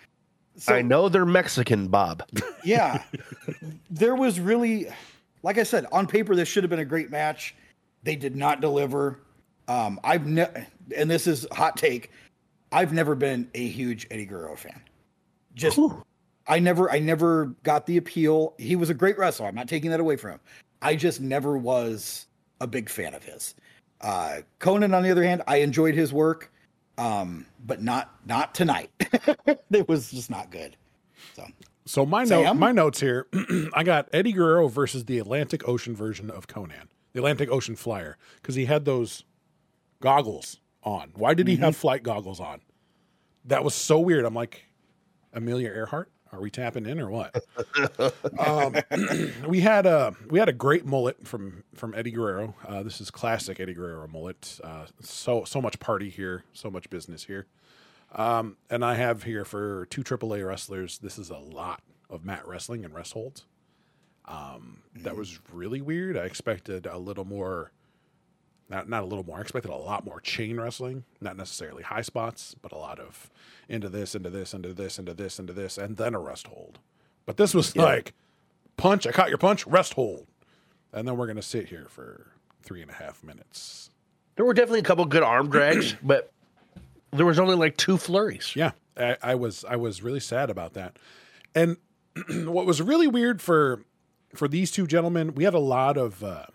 So, I know they're Mexican, Bob. yeah, there was really, like I said, on paper this should have been a great match. They did not deliver. Um, I've ne- and this is hot take. I've never been a huge Eddie Guerrero fan. Just I never I never got the appeal. He was a great wrestler. I'm not taking that away from him. I just never was a big fan of his. Uh, Konnan, on the other hand, I enjoyed his work, um, but not not tonight. it was just not good. So So my note, my notes here, I got Eddie Guerrero versus the Atlantic Ocean version of Konnan, the Atlantic Ocean Flyer, because he had those goggles on. Why did he have flight goggles on? That was so weird. I'm like, Amelia Earhart, are we tapping in or what? um, we had a we had a great mullet from from Eddie Guerrero. Uh, this is classic Eddie Guerrero mullet. Uh, so so much party here, so much business here. Um, and I have here for two AAA wrestlers. This is a lot of mat wrestling and rest holds. Um, that was really weird. I expected a little more, not not a little more. I expected a lot more chain wrestling, not necessarily high spots, but a lot of into this, into this, into this, into this, into this, and then a rest hold. But this was like punch. I caught your punch. Rest hold, and then we're gonna sit here for three and a half minutes. There were definitely a couple good arm drags, but there was only like two flurries. Yeah, I, I was I was really sad about that. And what was really weird for for these two gentlemen, we had a lot of uh,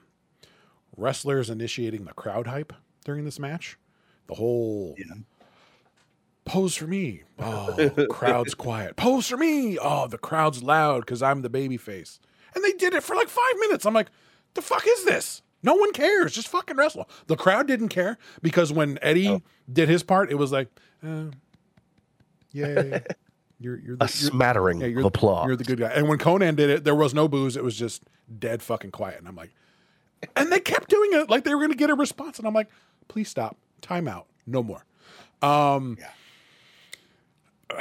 wrestlers initiating the crowd hype during this match. The whole pose for me. Oh, crowd's quiet. Pose for me. Oh, the crowd's loud because I'm the baby face. And they did it for like five minutes. I'm like, the fuck is this? No one cares. Just fucking wrestle. The crowd didn't care because when Eddie did his part, it was like, uh, yay. You're, you're the, A smattering yeah, you're, of applause. You're the good guy. And when Konnan did it, there was no booze. It was just dead fucking quiet. And I'm like, and they kept doing it like they were going to get a response. And I'm like, please stop. Time out. No more. Um,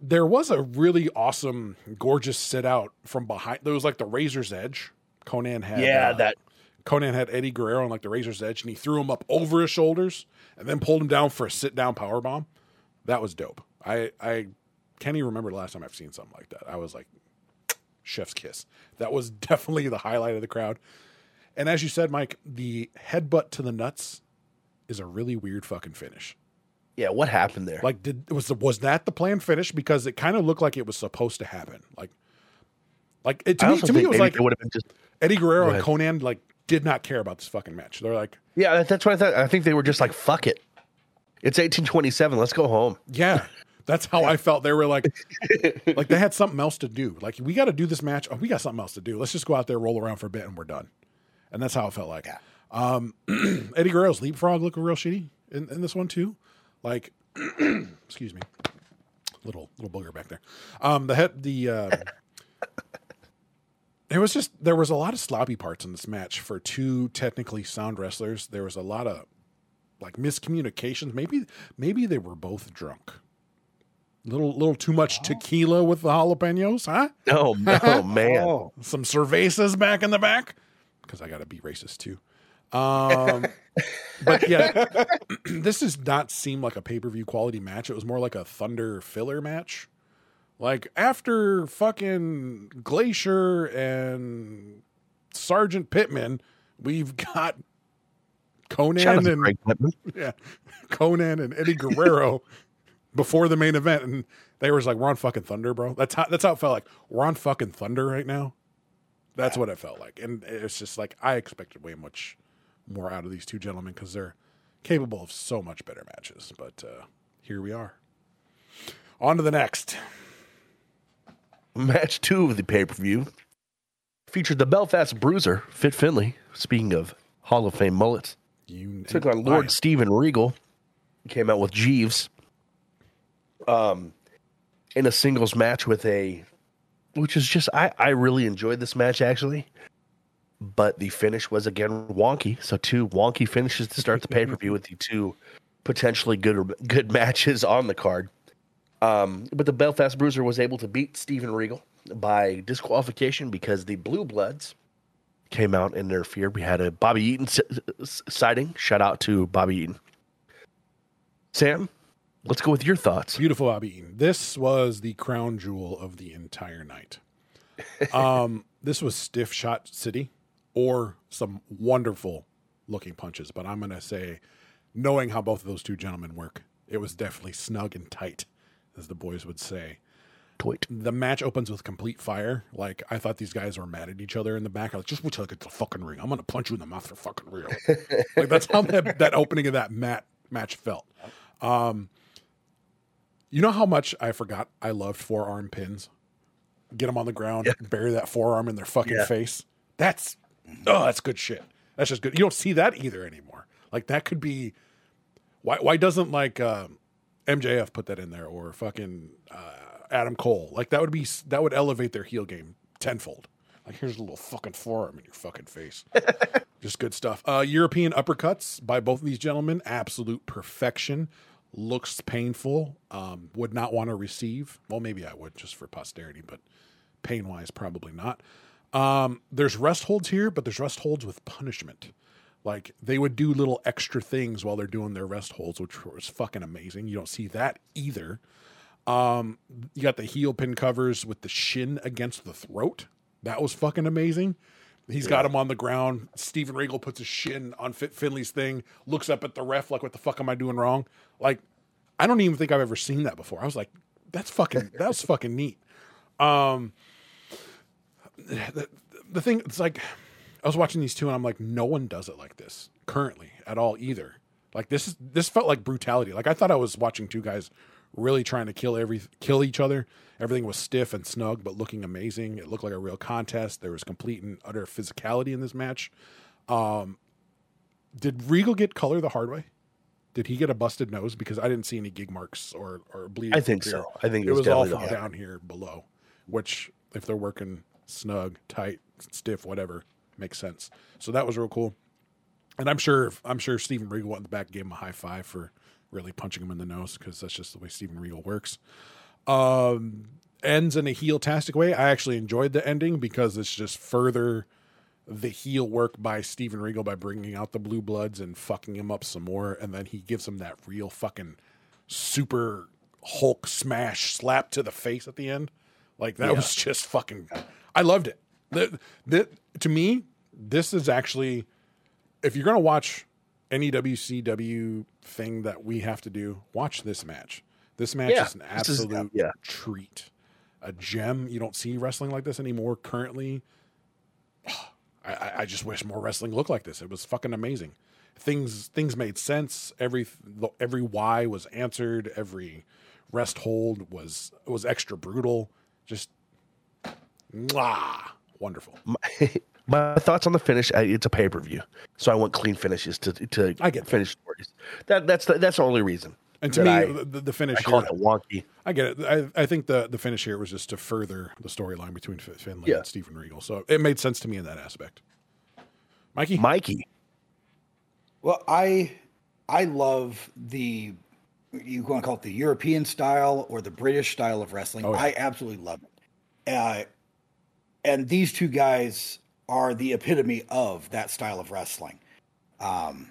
there was a really awesome, gorgeous sit out from behind. There was like the razor's edge. Konnan had Yeah, uh, that Konnan had Eddie Guerrero on like the razor's edge, and he threw him up over his shoulders and then pulled him down for a sit down power bomb. That was dope. I I can't even remember the last time I've seen something like that. I was like, chef's kiss. That was definitely the highlight of the crowd. And as you said, Mike, the headbutt to the nuts is a really weird fucking finish. yeah. What happened there? Like, did was was that the planned finish? Because it kind of looked like it was supposed to happen. Like, like it, to me, to me, it was like it would have been just. Eddie Guerrero and. Konnan like did not care about this fucking match. They're like, Yeah, that's what I thought. I think they were just like, "Fuck it." It's 1827. Let's go home. Yeah, that's how I felt. They were like, like they had something else to do. Like we got to do this match. Oh, we got something else to do. Let's just go out there, roll around for a bit, and we're done. And that's how it felt like. Um, Eddie Guerrero's leapfrog looking real shitty in, in this one too. Like, excuse me, little little booger back there. Um, the head the. Um, There was just there was a lot of sloppy parts in this match for two technically sound wrestlers. There was a lot of like miscommunications. Maybe maybe they were both drunk. Little little too much tequila with the jalapenos, huh? Oh, oh man. Oh, Some cervezas back in the back because I got to be racist too. Um, but yeah, this does not seem like a pay per view quality match. It was more like a Thunder filler match. Like after fucking Glacier and Sergeant Pittman, we've got Konnan Shout out to and yeah, Konnan and Eddie Guerrero before the main event, and they was like, "We're on fucking Thunder, bro." That's how that's how it felt like. We're on fucking Thunder right now. That's what it felt like, and it's just like I expected way much more out of these two gentlemen because they're capable of so much better matches. But uh, here we are. On to the next. Match two of the pay per view featured the Belfast Bruiser, Fit Finlay. Speaking of Hall of Fame mullets, You took on Lord Steven Regal. He came out with Jeeves. Um, in a singles match with a, which is just I I really enjoyed this match actually, but the finish was again wonky. So two wonky finishes to start the pay per view with the two potentially good good matches on the card. Um, but the Belfast Bruiser was able to beat Steven Regal by disqualification because the Blue Bloods came out and interfered. We had a Bobby Eaton sighting. Shout out to Bobby Eaton. Sam, let's go with your thoughts. Beautiful Bobby Eaton. This was the crown jewel of the entire night. Um, this was stiff shot city or some wonderful looking punches, but I'm going to say, knowing how both of those two gentlemen work, it was definitely snug and tight, as the boys would say. Toit. The match opens with complete fire. Like I thought these guys were mad at each other in the back. Like, just wait till I get to the fucking ring. I'm gonna punch you in the mouth for fucking real. like that's how that, that opening of that mat match felt. Um, you know how much I forgot I loved forearm pins. Get them on the ground, bury that forearm in their fucking Yeah. face. That's oh, that's good shit. That's just good. You don't see that either anymore. Like that could be. Why why doesn't like uh, MJF put that in there or fucking uh, Adam Cole? Like that would be that would elevate their heel game tenfold. Like here's a little fucking forearm in your fucking face. Just good stuff. Uh, European uppercuts by both of these gentlemen, absolute perfection. Looks painful. Um, would not want to receive. Well, maybe I would just for posterity, but pain wise, probably not. Um, there's rest holds here, but there's rest holds with punishment. Like they would do little extra things while they're doing their rest holds, which was fucking amazing. You don't see that either. Um, you got the heel pin covers with the shin against the throat. That was fucking amazing. He's got him on the ground. Steven Regal puts his shin on Fit Finlay's thing, looks up at the ref like, "What the fuck am I doing wrong?" Like, I don't even think I've ever seen that before. I was like, "That's fucking, that's fucking neat." Um, the, the thing, it's like, I was watching these two, and I'm like, no one does it like this currently at all either. Like this is this felt like brutality. Like I thought I was watching two guys really trying to kill every kill each other. Everything was stiff and snug, but looking amazing. It looked like a real contest. There was complete and utter physicality in this match. Um, did Regal get color the hard way? Did he get a busted nose? Because I didn't see any gig marks or or bleeding. I think so. I think it was, definitely all down here below. Which, if they're working snug, tight, stiff, whatever, makes sense. So that was real cool. And I'm sure I'm sure Steven Regal went in the back, gave him a high five for really punching him in the nose because that's just the way Steven Regal works. Um, ends in a heel tastic way. I actually enjoyed the ending because it's just further the heel work by Steven Regal by bringing out the blue bloods and fucking him up some more, and then he gives him that real fucking super Hulk smash slap to the face at the end. Like that was just fucking. I loved it. The, the, to me, this is actually if you're gonna watch any WCW thing that we have to do, watch this match. This match Yeah, is an this is- absolute yeah. treat, a gem. You don't see wrestling like this anymore currently. I, I- I just wish more wrestling looked like this. It was fucking amazing. Things things made sense. Every every why was answered. Every rest hold was was extra brutal. Just mwah, wonderful. My thoughts on the finish. It's a pay per view, so I want clean finishes to to I get that. finish stories. That that's the, that's the only reason. And to me, I, the, the finish I call here, it wonky. I get it. I, I think the the finish here was just to further the storyline between Fi- Finlay Yeah. and Steven Regal. So it made sense to me in that aspect. Mikey, Mikey, Well, I I love the you want to call it the European style or the British style of wrestling. Oh, yeah. I absolutely love it. Uh, and these two guys are the epitome of that style of wrestling. Um,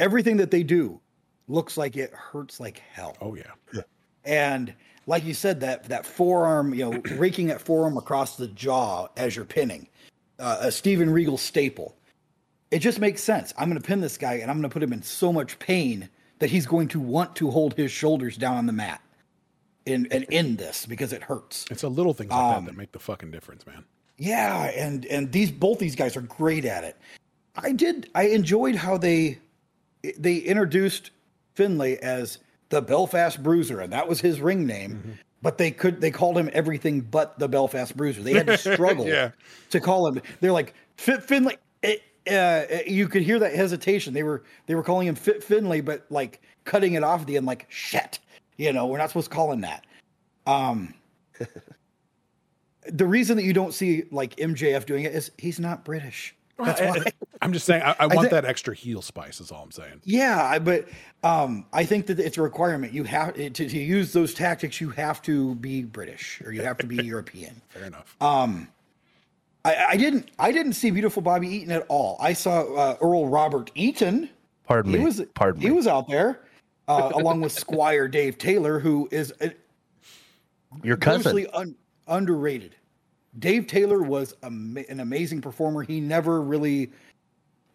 everything that they do looks like it hurts like hell. oh yeah, And like you said, that that forearm, you know, raking that forearm across the jaw as you're pinning, uh, a Steven Regal staple. It just makes sense. I'm going to pin this guy, and I'm going to put him in so much pain that he's going to want to hold his shoulders down on the mat, in and end this because it hurts. it's a little things like Um, that that make the fucking difference, man. Yeah, and and these both these guys are great at it. I did I enjoyed how they they introduced Finlay as the Belfast Bruiser, and that was his ring name. But they could they called him everything but the Belfast Bruiser. They had to struggle Yeah. to call him. They're like Fit Finlay. It, uh, you could hear that hesitation. They were they were calling him Fit Finlay, but like cutting it off at the end, like shit. You know, we're not supposed to call him that. Um, the reason that you don't see like MJF doing it is he's not British. That's why. I, am just saying, I, I want thi- that extra heel spice. Is all I'm saying. Yeah, I- but um, I think that it's a requirement. You have to, to use those tactics. You have to be British or you have to be European. Fair enough. I, I didn't. I didn't see beautiful Bobby Eaton at all. I saw uh, Earl Robert Eaton. pardon He me. was. pardon he me. was out there. uh, along with Squire Dave Taylor, who is a, Your cousin. grossly un- underrated. Dave Taylor was ama- an amazing performer. He never really,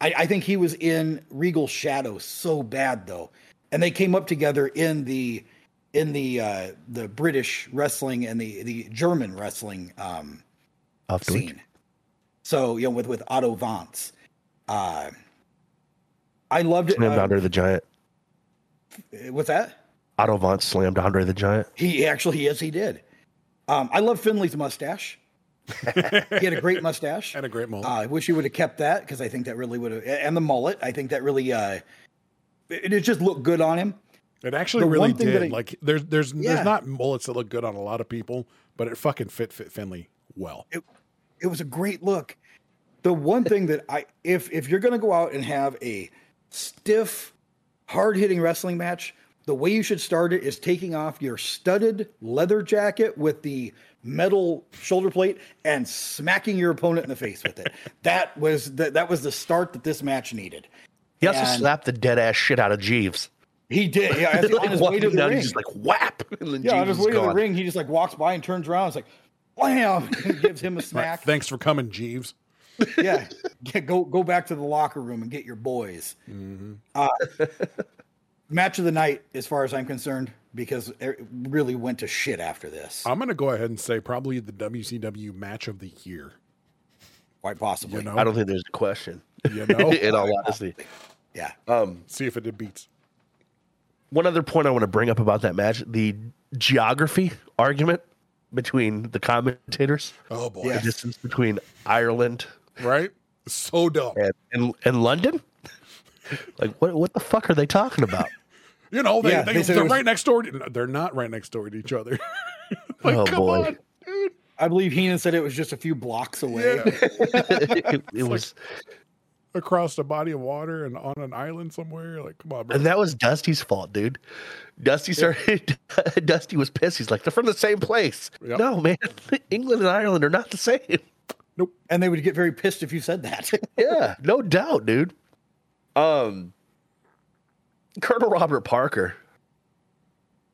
I, I think he was in Regal Shadow so bad though, and they came up together in the in the uh, the British wrestling and the the German wrestling um, scene. So you know, with with Otto Wanz, uh, I loved it. Slammed Uh, Andre the Giant. what's that? Otto Wanz slammed Andre the Giant. He actually, yes, he did. Um, I love Finlay's mustache. he had a great mustache. And a great mullet. Uh, I wish he would have kept that because I think that really would have, and the mullet. I think that really, uh, it, it just looked good on him. It actually The really one thing that did. I- like there's there's Yeah. there's not mullets that look good on a lot of people, but it fucking fit fit Finley well. It was a great look. The one thing that I, if if you're going to go out and have a stiff, hard hitting wrestling match, the way you should start it is taking off your studded leather jacket with the metal shoulder plate and smacking your opponent in the face with it. that was the, that was the start that this match needed. He also And- slapped the dead ass shit out of Jeeves. He did. Yeah, as- on his way walking to the down, ring. he's just like whap, and then yeah, on Jeeves his is way to the ring, he just like walks by and turns around. It's like, wham! and gives him a Right, smack. Thanks for coming, Jeeves. yeah, get, go go back to the locker room and get your boys. Uh, match of the night, as far as I'm concerned, because it really went to shit after this. I'm gonna go ahead and say probably the WCW match of the year. Quite possibly. You know, I don't think there's a question. You know? in all honesty. Yeah. Um, see if it beats. One other point I want to bring up about that match: the geography argument between the commentators, Oh boy, the distance between Ireland right? So dumb. and and, and London. like, what what the fuck are they talking about? You know, they, Yeah, they, they said it they're was- right next door. To, they're not right next door to each other. like, Oh, come boy. on, dude. I believe Heenan said it was just a few blocks away. Yeah. it, it was, Across a body of water and on an island somewhere. Like, come on, bro. and that was Dusty's fault, dude. Dusty started. Dusty was pissed. He's like, they're from the same place. Yep. No, man, England and Ireland are not the same. Nope. And they would get very pissed if you said that. Yeah, no doubt, dude. Um, Colonel Robert Parker,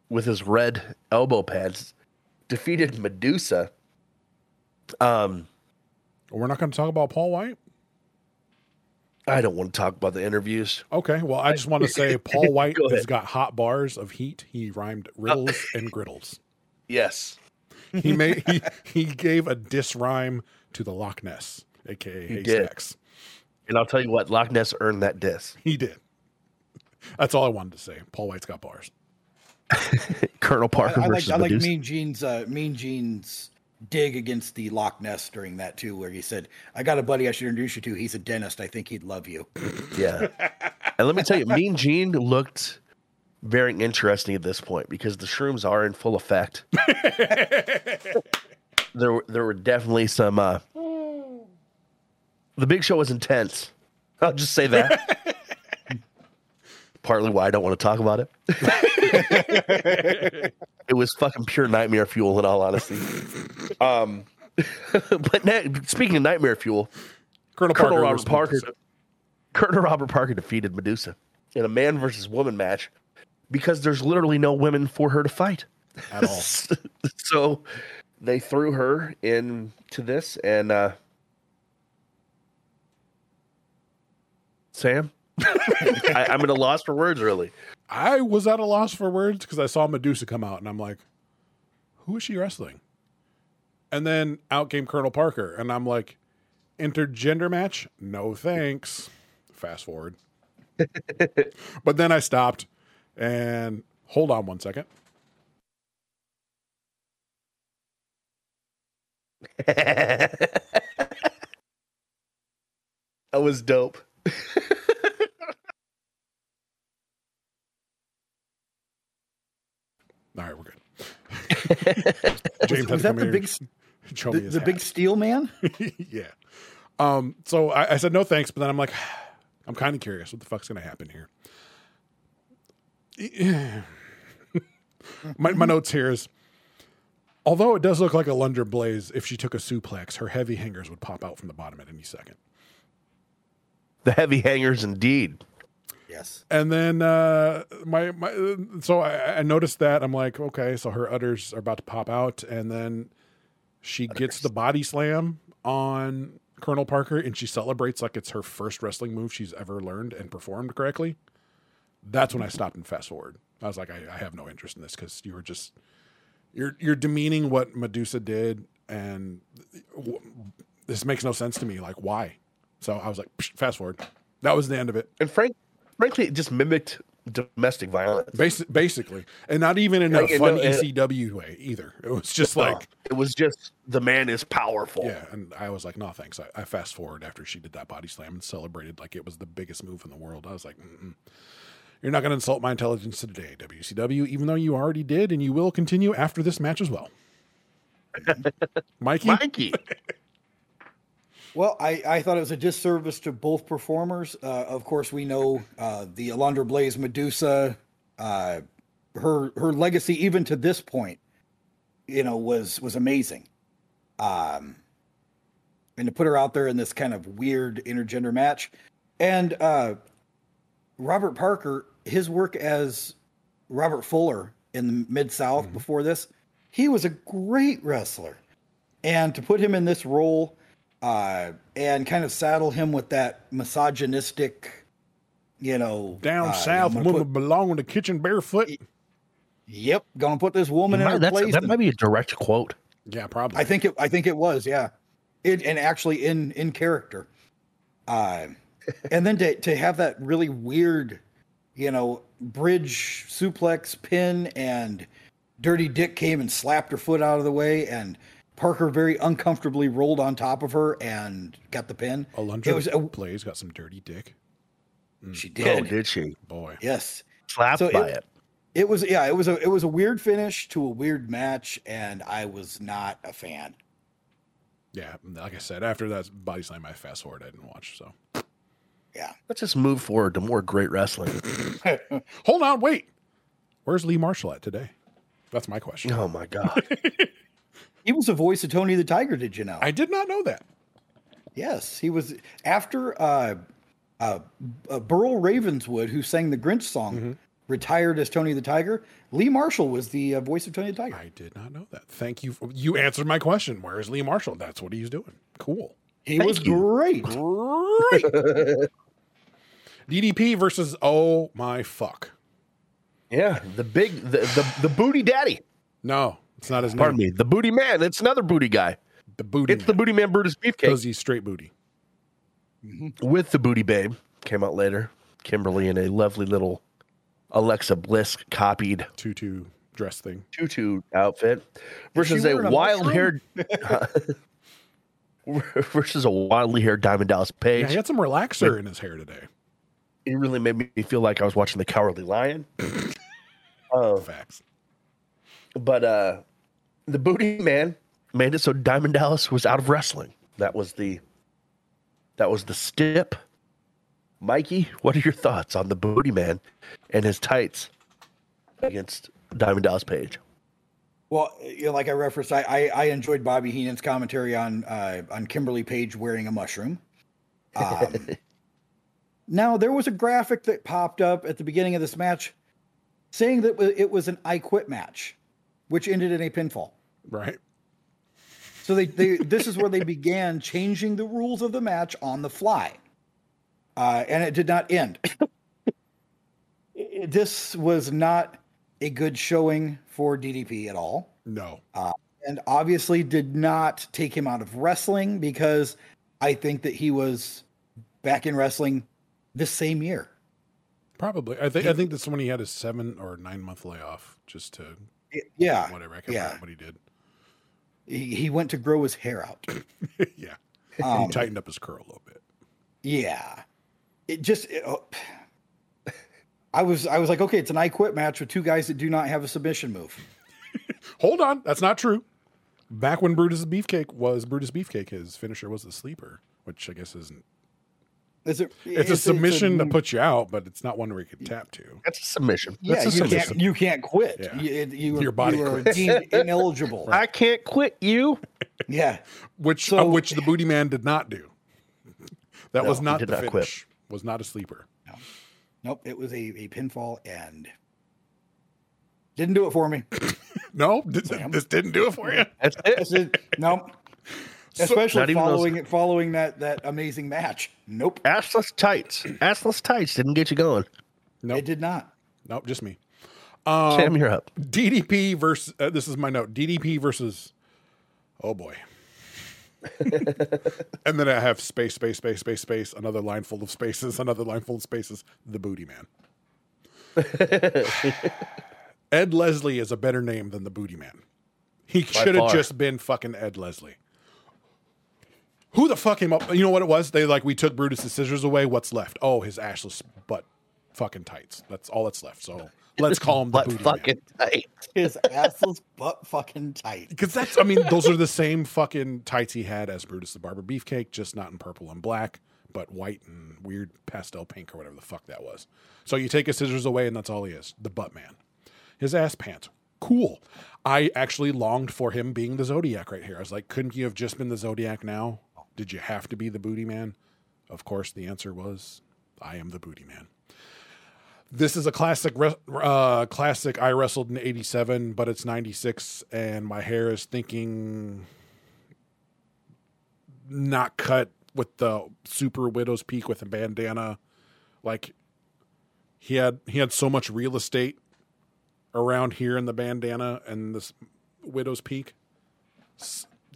with his red elbow pads, defeated Medusa. Um, We're not going to talk about Paul White. I don't want to talk about the interviews. Okay, well, I just want to say Paul White Go has ahead. got hot bars of heat. He rhymed riddles and griddles. Yes, He made he, he gave a diss rhyme to the Loch Ness, aka He. Haystacks. And I'll tell you what, Loch Ness earned that diss. He did. That's all I wanted to say. Paul White's got bars. Colonel I, Parker I like versus I like Mean Gene's uh, Mean Gene's dig against the Loch Ness during that too, where he said, "I got a buddy I should introduce you to. He's a dentist. I think he'd love you." Yeah. and let me tell you, Mean Gene looked very interesting at this point because the shrooms are in full effect. there, were- there were definitely some. Uh, the big show was intense. I'll just say that. Partly why I don't want to talk about it. it was fucking pure nightmare fuel, in all honesty. Um, but na- speaking of nightmare fuel, Colonel, Colonel Parker Robert Parker. Medusa. Colonel Robert Parker defeated Medusa in a man versus woman match because there's literally no women for her to fight. at all. so they threw her into this and uh Sam? I, I'm at a loss for words really. I was at a loss for words because I saw Medusa come out and I'm like, who is she wrestling? And then out came Colonel Parker and I'm like, intergender match? No thanks. Fast forward. but then I stopped and hold on one second. That was dope. All right, we're good. James Was had that the big the, the big steel man? yeah. Um, so I, I said no thanks, but then I'm like, I'm kind of curious what the fuck's gonna happen here. my my notes here is although it does look like Alundra Blaze, if she took a suplex, her heavy hangers would pop out from the bottom at any second. The heavy hangers indeed. Yes. And then uh, my my so I, I noticed that I'm like, okay, so her udders are about to pop out, and then she gets the body slam on Colonel Parker, and she celebrates like it's her first wrestling move she's ever learned and performed correctly. That's when I stopped and fast forward. I was like, I, I have no interest in this because you were just you're you're demeaning what Medusa did, and w- this makes no sense to me. Like, why? So I was like, fast forward. That was the end of it. And frank, frankly, it just mimicked domestic violence. Basi- basically, and not even in Like, a fun it- ECW way either. It was just like, it was just the man is powerful. yeah. And I was like, no, thanks. I, I fast forward after she did that body slam and celebrated like it was the biggest move in the world. I was like, Mm-mm. you're not going to insult my intelligence today, WCW, even though you already did, and you will continue after this match as well. Mikey, Mikey. Well, I, I thought it was a disservice to both performers. Uh, of course, we know uh, the Alundra Blaze Medusa, uh, her her legacy even to this point, you know, was was amazing. Um, and to put her out there in this kind of weird intergender match, and uh, Robert Parker, his work as Robert Fuller in the Mid South before this, he was a great wrestler, and to put him in this role uh, and kind of saddle him with that misogynistic, you know, down uh, south, I'm gonna woman put- belong in the kitchen barefoot. yep, gonna put this woman in her That's- place. that and- might be a direct quote. Yeah, probably. I think it. I think it was. Yeah, it and actually in in character. Uh, and then to to have that really weird, you know, bridge suplex pin and Dirty Dick came and slapped her foot out of the way and. Parker very uncomfortably rolled on top of her and got the pin. Alundra It was a, Blaze got some dirty dick. Mm. she did. Oh, did. did she? Boy. Yes. Slapped So by it- it. It was yeah, it was a it was a weird finish to a weird match, and I was not a fan. Yeah, like I said, after that body slam, I fast forward. I didn't watch. So Yeah. Let's just move forward to more great wrestling. hold on, wait. Where's Lee Marshall at today? That's my question. oh my god. He was the voice of Tony the Tiger, did you know? I did not know that. yes, he was after uh, uh, uh, Thurl Ravenscroft, who sang the Grinch song, Mm-hmm. retired as Tony the Tiger. Lee Marshall was the uh, voice of Tony the Tiger. I did not know that. Thank you. For, you answered my question. Where is Lee Marshall? That's what he's doing. Cool. he was you. great. Great. DDP versus oh my fuck. yeah, the big the, the the booty daddy. No, it's not his Pardon name. me, the booty man. It's another booty guy. The booty. It's the booty man Brutus Beefcake because he's straight booty. with the booty babe. Came out later. Kimberly in a lovely little Alexa Bliss copied Tutu dress thing. tutu outfit versus a a wild haired versus a wildly haired Diamond Dallas Page. Yeah, he had some relaxer in his hair today. it really made me feel like I was watching the Cowardly Lion. uh, Facts. but uh, the Booty Man made it so Diamond Dallas was out of wrestling. That was the that was the stip. Mikey, what are your thoughts on the Booty Man and his tights against Diamond Dallas Page? Well, you know, like I referenced, I, I, I enjoyed Bobby Heenan's commentary on uh, on Kimberly Page wearing a mushroom. Um, now there was a graphic that popped up at the beginning of this match, saying that it was an I Quit match, which ended in a pinfall. Right. So they, they this is where they began changing the rules of the match on the fly, uh, and it did not end. This was not a good showing for DDP at all No. and obviously did not take him out of wrestling because I think that he was back in wrestling this same year. Probably. I think I think that's when he had a seven or nine month layoff just to Yeah, whatever. I can't yeah. remember what he did. He, he went to grow his hair out. yeah. Um, he tightened up his curl a little bit. yeah, it just. it- oh, I was I was like, okay, it's an I quit match with two guys that do not have a submission move. Hold on, that's not true. Back when Brutus Beefcake was Brutus Beefcake, his finisher was the sleeper, which I guess isn't. Is it? It's, a submission to put you out, but it's not one where you can tap to. That's a submission. Yeah, That's a you submission. can't you can't quit. Yeah. You, you, Your body you are quits. deemed ineligible. I can't quit you. Yeah, Which So- uh, which the Booty Man did not do. That No, was not the not quit. finish. Was not a sleeper. No. Nope, it was a, a pinfall and didn't do it for me. No, this, this didn't do it for you. That's I it. said, nope. Not Especially even those- following it, following that that amazing match. Nope, Assless tights. Assless tights didn't get you going. Nope. it did not. Nope, just me. Sam, you're up. DDP versus uh, this is my note. DDP versus oh boy. and then I have space, space, space, space, space, another line full of spaces, another line full of spaces, the booty man. Ed Leslie is a better name than the booty man. He should have just been fucking Ed Leslie. Who the fuck came up? You know what it was? They like we took Brutus's scissors away. What's left? Oh, his ashless butt fucking tights. That's all that's left. So let's call him the But booty man. fucking tight. His assless butt fucking tight. Because that's, I mean, those are the same fucking tights he had as Brutus the Barber Beefcake, just not in purple and black, but white and weird pastel pink or whatever the fuck that was. So you take his scissors away, and that's all he is the butt man. His ass pants. Cool. I actually longed for him being the Zodiac right here. I was like, couldn't you have just been the Zodiac now? Did you have to be the booty man? Of course, the answer was, I am the booty man. This is a classic, uh, classic. I wrestled in '87, but it's '96, and my hair is thinking not cut with the super widow's peak with a bandana. Like he had, he had so much real estate around here in the bandana and this widow's peak.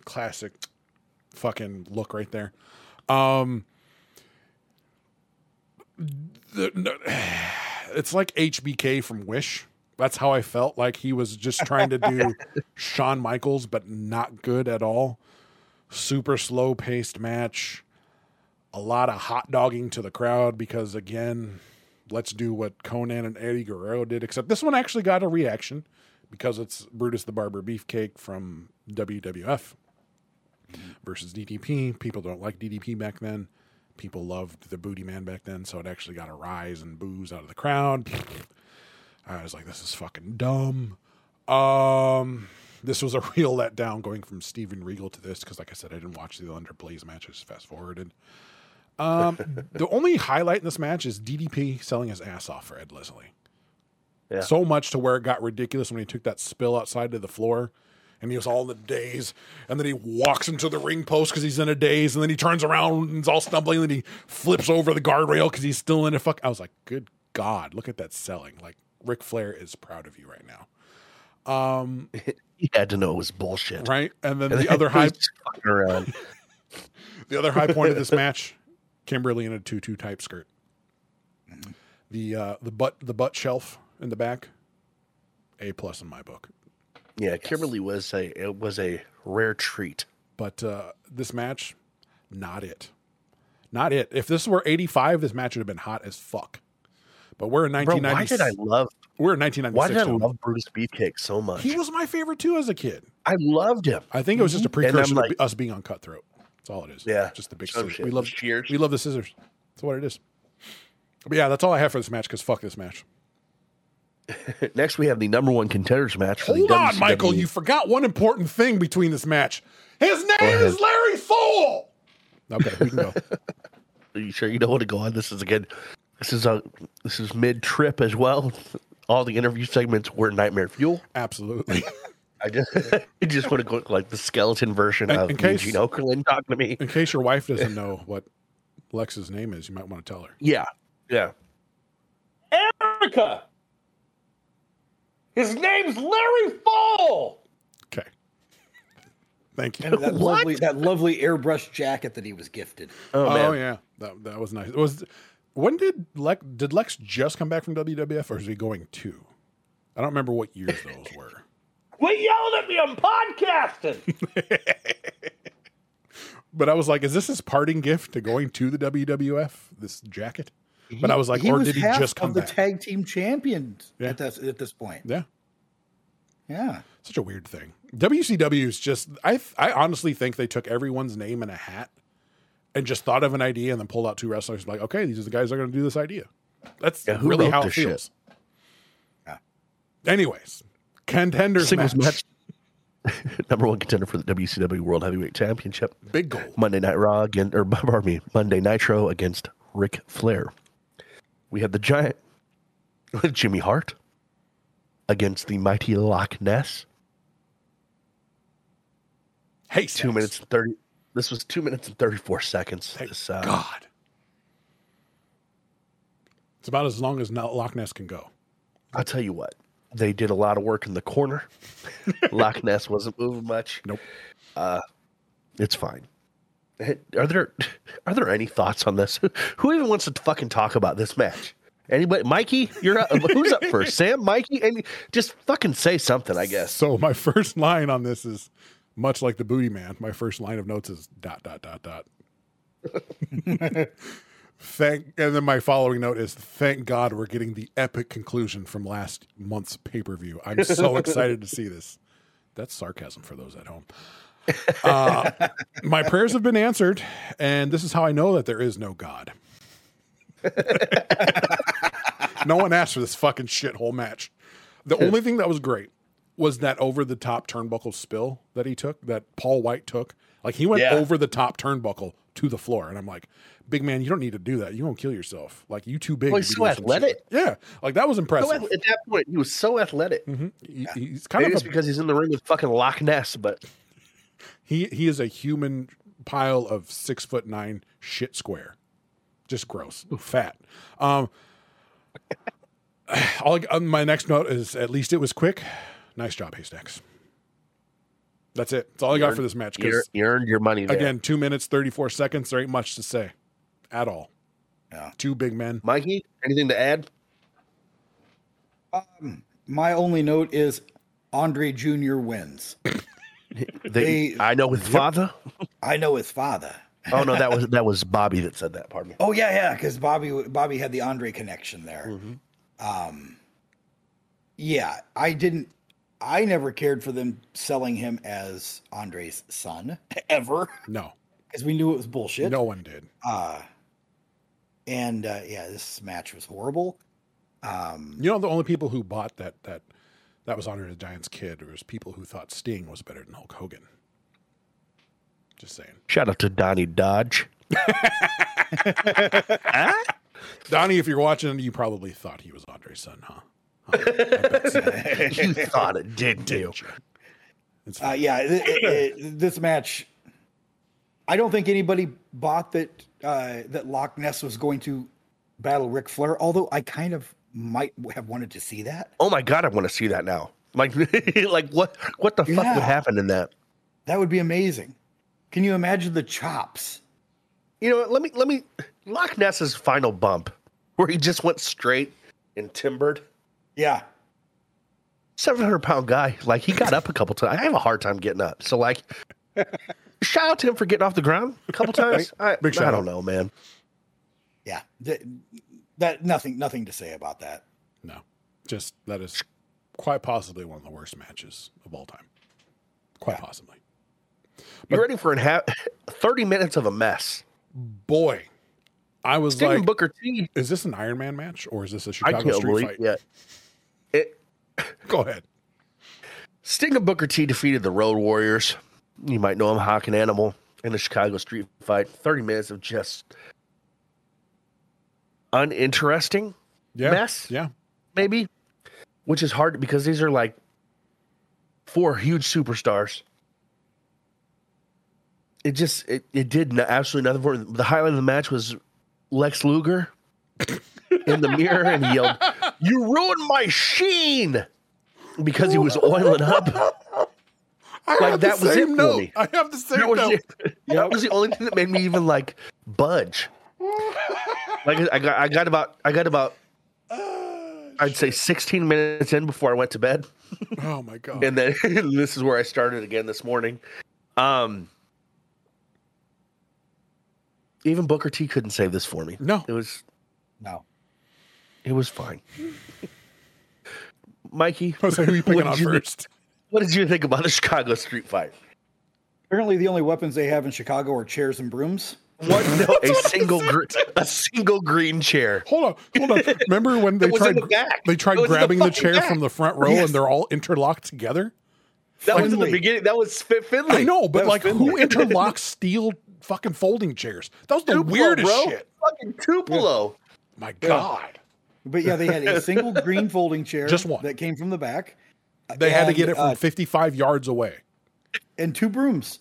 Classic, fucking look right there. Um, the, no, it's like HBK from Wish. That's how I felt like he was just trying to do Shawn Michaels, but not good at all. Super slow paced match. A lot of hot dogging to the crowd because, again, let's do what Konnan and Eddie Guerrero did, except this one actually got a reaction because it's Brutus the Barber Beefcake from WWF versus DDP. People don't like DDP back then. People loved the Booty Man back then, so it actually got a rise and boos out of the crowd. I was like, this is fucking dumb. Um, this was a real letdown going from Steven Regal to this because, like I said, I didn't watch the Alundra Blaze matches. Fast forwarded. Um, the only highlight in this match is DDP selling his ass off for Ed Leslie. Yeah. So much to where it got ridiculous when he took that spill outside to the floor and he was all in a daze. And then he walks into the ring post because he's in a daze. And then he turns around and is all stumbling. And then he flips over the guardrail because he's still in a fuck. I was like, good God, look at that selling. Like, Ric Flair is proud of you right now. Um, You had to know it was bullshit. right? And then And the then other high was just fucking around. the other high point of this match, Kimberly in a tutu type skirt. The uh, the butt the butt shelf in the back, a plus in my book. Yeah, Kimberly was a it was a rare treat. But uh, this match, not it, not it. If this were eighty five, this match would have been hot as fuck. But we're in Bro, nineteen why did I love We're in nineteen ninety why did I love Brutus Beefcake so much? He was my favorite too as a kid. I loved him. I think it was just a Mhm. And precursor like- to us being on Cutthroat. That's all it is. Yeah, just the big scissors. shit. We love Cheers. We love the scissors. That's what it is. But yeah, that's all I have for this match. Because fuck this match. Next, we have the number one contenders match. For Hold the on, WCW. Michael. You forgot one important thing between this match. His name is Larry Pfohl. Okay, we can go. Are you sure you don't want to go on? This is again. This is a this is mid trip as well. All the interview segments were nightmare fuel. Absolutely. I just I just want to go like the skeleton version In- of in case- Eugene Okerlund talking to me. In case your wife doesn't know what Lex's name is, you might want to tell her. Yeah, yeah. Erica. His name's Larry Pfohl. Okay. Thank you. And that lovely that lovely airbrush jacket that he was gifted. Oh, oh man. Oh yeah, that that was nice. It was when did Lex did Lex just come back from WWF or is he going to? I don't remember what years those were. Quit yelling at me. I'm podcasting. But I was like, is this his parting gift to going to the WWF? This jacket? But I was like, he or was did he just come of the back? tag team champions Yeah. at this at this point? yeah, Yeah. such a weird thing. WCW is just. I I honestly think they took everyone's name in a hat and just thought of an idea and then pulled out two wrestlers. Like, okay, these are the guys that are going to do this idea. That's Yeah, who really how it this shit? feels. Anyways, contenders Singles match. match. number one contender for the WCW World Heavyweight Championship. Big goal. Monday Night Raw again, or pardon me, Monday Nitro against Ric Flair. We had the giant Jimmy Hart against the mighty Loch Ness. Hey, Two minutes and thirty. This was two minutes and thirty-four seconds. Thank This, uh, God. It's about as long as Lo- Loch Ness can go. I'll tell you what. They did a lot of work in the corner. Loch Ness wasn't moving much. Nope. Uh, it's fine. Are there are there any thoughts on this? Who even wants to fucking talk about this match? Anybody? Mikey, you're up. who's up first? Sam, Mikey, and just fucking say something. I guess. So my first line on this is much like the booty man. My first line of notes is dot dot dot dot. thank and then my following note is thank God we're getting the epic conclusion from last month's pay per view. I'm so excited to see this. That's sarcasm for those at home. Uh, my prayers have been answered, and this is how I know that there is no God. no one asked for this fucking shithole match. The only thing that was great was that over the top turnbuckle spill that he took, that Paul White took. Like he went Yeah. over the top turnbuckle to the floor, and I'm like, big man, you don't need to do that. You won't kill yourself. Like you too big. Well, he's so doing some shit athletic. Yeah, like that was So impressive. at, at that point, he was so athletic. Mhm. He- he's kind Maybe of it's a, because he's in the ring with fucking Loch Ness, but he he is a human pile of six foot nine shit square, just gross, fat. Um, all I- uh, my next note is at least it was quick. Nice job, Haystacks. That's it. That's all I got for this match. you, you earned your money there. again, two minutes thirty four seconds. There ain't much to say at all. Yeah. Two big men. Mikey, anything to add? My only note is Andre Jr. wins. They, They- I know his father. I know his father. Oh no, that was that was Bobby that said that. Pardon me. Oh yeah, yeah, because Bobby Bobby had the Andre connection there. Mm-hmm. Um, yeah, I didn't. I never cared for them selling him as Andre's son ever, No, because we knew it was bullshit. no one did. Uh, and uh, yeah, this match was horrible. Um, You know, the only people who bought that that that was Andre the Giant's kid It was people who thought Sting was better than Hulk Hogan. Just saying. Shout out to Donnie Dodge. Donnie, if you're watching, you probably thought he was Andre's son, huh? you thought it, didn't you? Uh, yeah, it, it, it- this match. I don't think anybody bought that uh, that Loch Ness was going to battle Ric Flair. Although I kind of might have wanted to see that. Oh my god, I want to see that now. Like, like what? What the fuck Yeah. would happen in that? That would be amazing. Can you imagine the chops? You know, let me let me Loch Ness's final bump, where he just went straight and timbered. Yeah, Seven hundred pound guy, like he got up a couple times. I have a hard time getting up, so like, shout out to him for getting off the ground a couple times. I, shout I don't know, man. yeah. That, that nothing nothing to say about that. no, just that is quite possibly one of the worst matches of all time. Quite possibly. You ready for an ha- thirty minutes of a mess? Boy, I was Sting and like, Booker T. is this an Iron Man match or is this a Chicago can't Street fight? yet. It Go ahead. Sting and Booker T defeated the Road Warriors. You might know him, Hawk and Animal, in the Chicago Street Fight. 30 minutes of just uninteresting, Yeah. Mess? Yeah. maybe, which is hard because these are like four huge superstars. It just, it, it did no- absolutely nothing for me. The highlight of the match was Lex Luger in the mirror and he yelled, You ruined my sheen! Because he was oiling up. I Like, that the was same it for me. I have the same That was, note. that was the only thing that made me even like budge. Like I got, I got about, I got about, I'd say 16 minutes in before I went to bed, Oh my god. and then this is where I started again this morning. Um, even Booker T couldn't save this for me. No. it was, No, it was fine. Mikey, Jose, who are you what picking on you think- first? What did you think about the Chicago street fight? apparently the only weapons they have in Chicago are chairs and brooms. What? No, a single, gr- a single green chair. Hold on, hold on. Remember when they It was in tried the they tried It was in the grabbing the, chair back. from the front row and they're all interlocked together? That was in the beginning. That was Fit Finlay. I know, but That was like who interlocks steel fucking folding chairs? That was the Tupelo, weirdest bro. shit. Fucking Tupelo. My God. But yeah, they had a single green folding chair, Just one. that came from the back, They had to get it from uh, 55 yards away. and two brooms.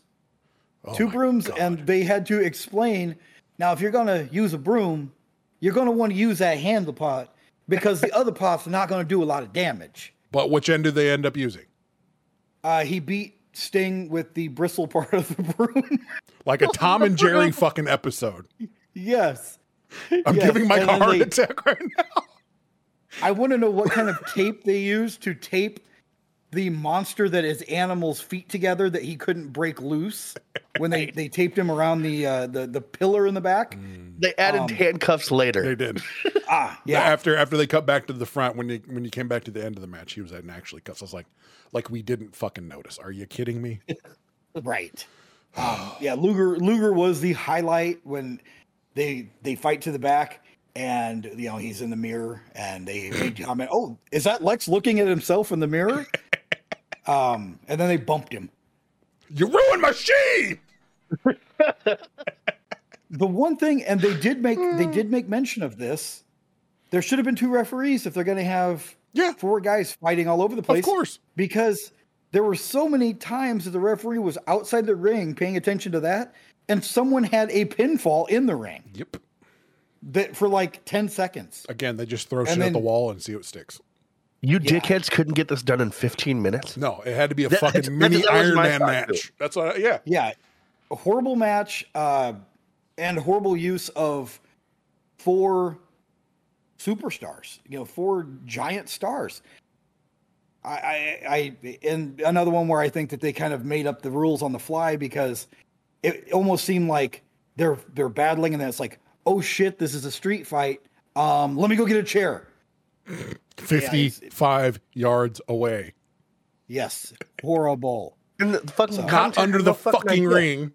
Oh two brooms, God. and they had to explain. Now, if you're going to use a broom, you're going to want to use that handle pot because the other pot's not going to do a lot of damage. But which end did they end up using? Uh, he beat Sting with the bristle part of the broom. Like a Tom and Jerry fucking episode. yes. I'm Yes, giving my and a then heart they- attack right now. I want to know what kind of tape they used to tape the monster that is Animal's feet together that he couldn't break loose when they, they taped him around the, uh, the the pillar in the back. They added handcuffs later. They did. Ah, yeah. After after they cut back to the front, when you when you came back to the end of the match, he was in actually cuffs. I was like, like we didn't fucking notice. Are you kidding me? Right. Um, yeah, Luger Luger was the highlight when they they fight to the back and you know he's in the mirror and they, they comment, "Oh, is that Lex looking at himself in the mirror?" Um, and then they bumped him. You ruined my sheep. The one thing, and they did make they did make mention of this. There should have been two referees if they're going to have Yeah. four guys fighting all over the place. Of course. because there were so many times that the referee was outside the ring paying attention to that, and someone had a pinfall in the ring. Yep. that for like 10 seconds. Again, they just throw shit And at the wall and see what sticks. You dickheads couldn't get this done in 15 minutes. No, it had to be a That- fucking that's- mini that Iron Man match. too. That's what. I, yeah. Yeah. A horrible match uh, and horrible use of four superstars, you know, four giant stars. I, I, I, and another one where I think that they kind of made up the rules on the fly because it almost seemed like they're they're battling and then it's like, oh shit, this is a street fight. Um, let me go get a chair. Fifty-five yards away, Yes, horrible. And the fucking not under had the no fucking idea. ring.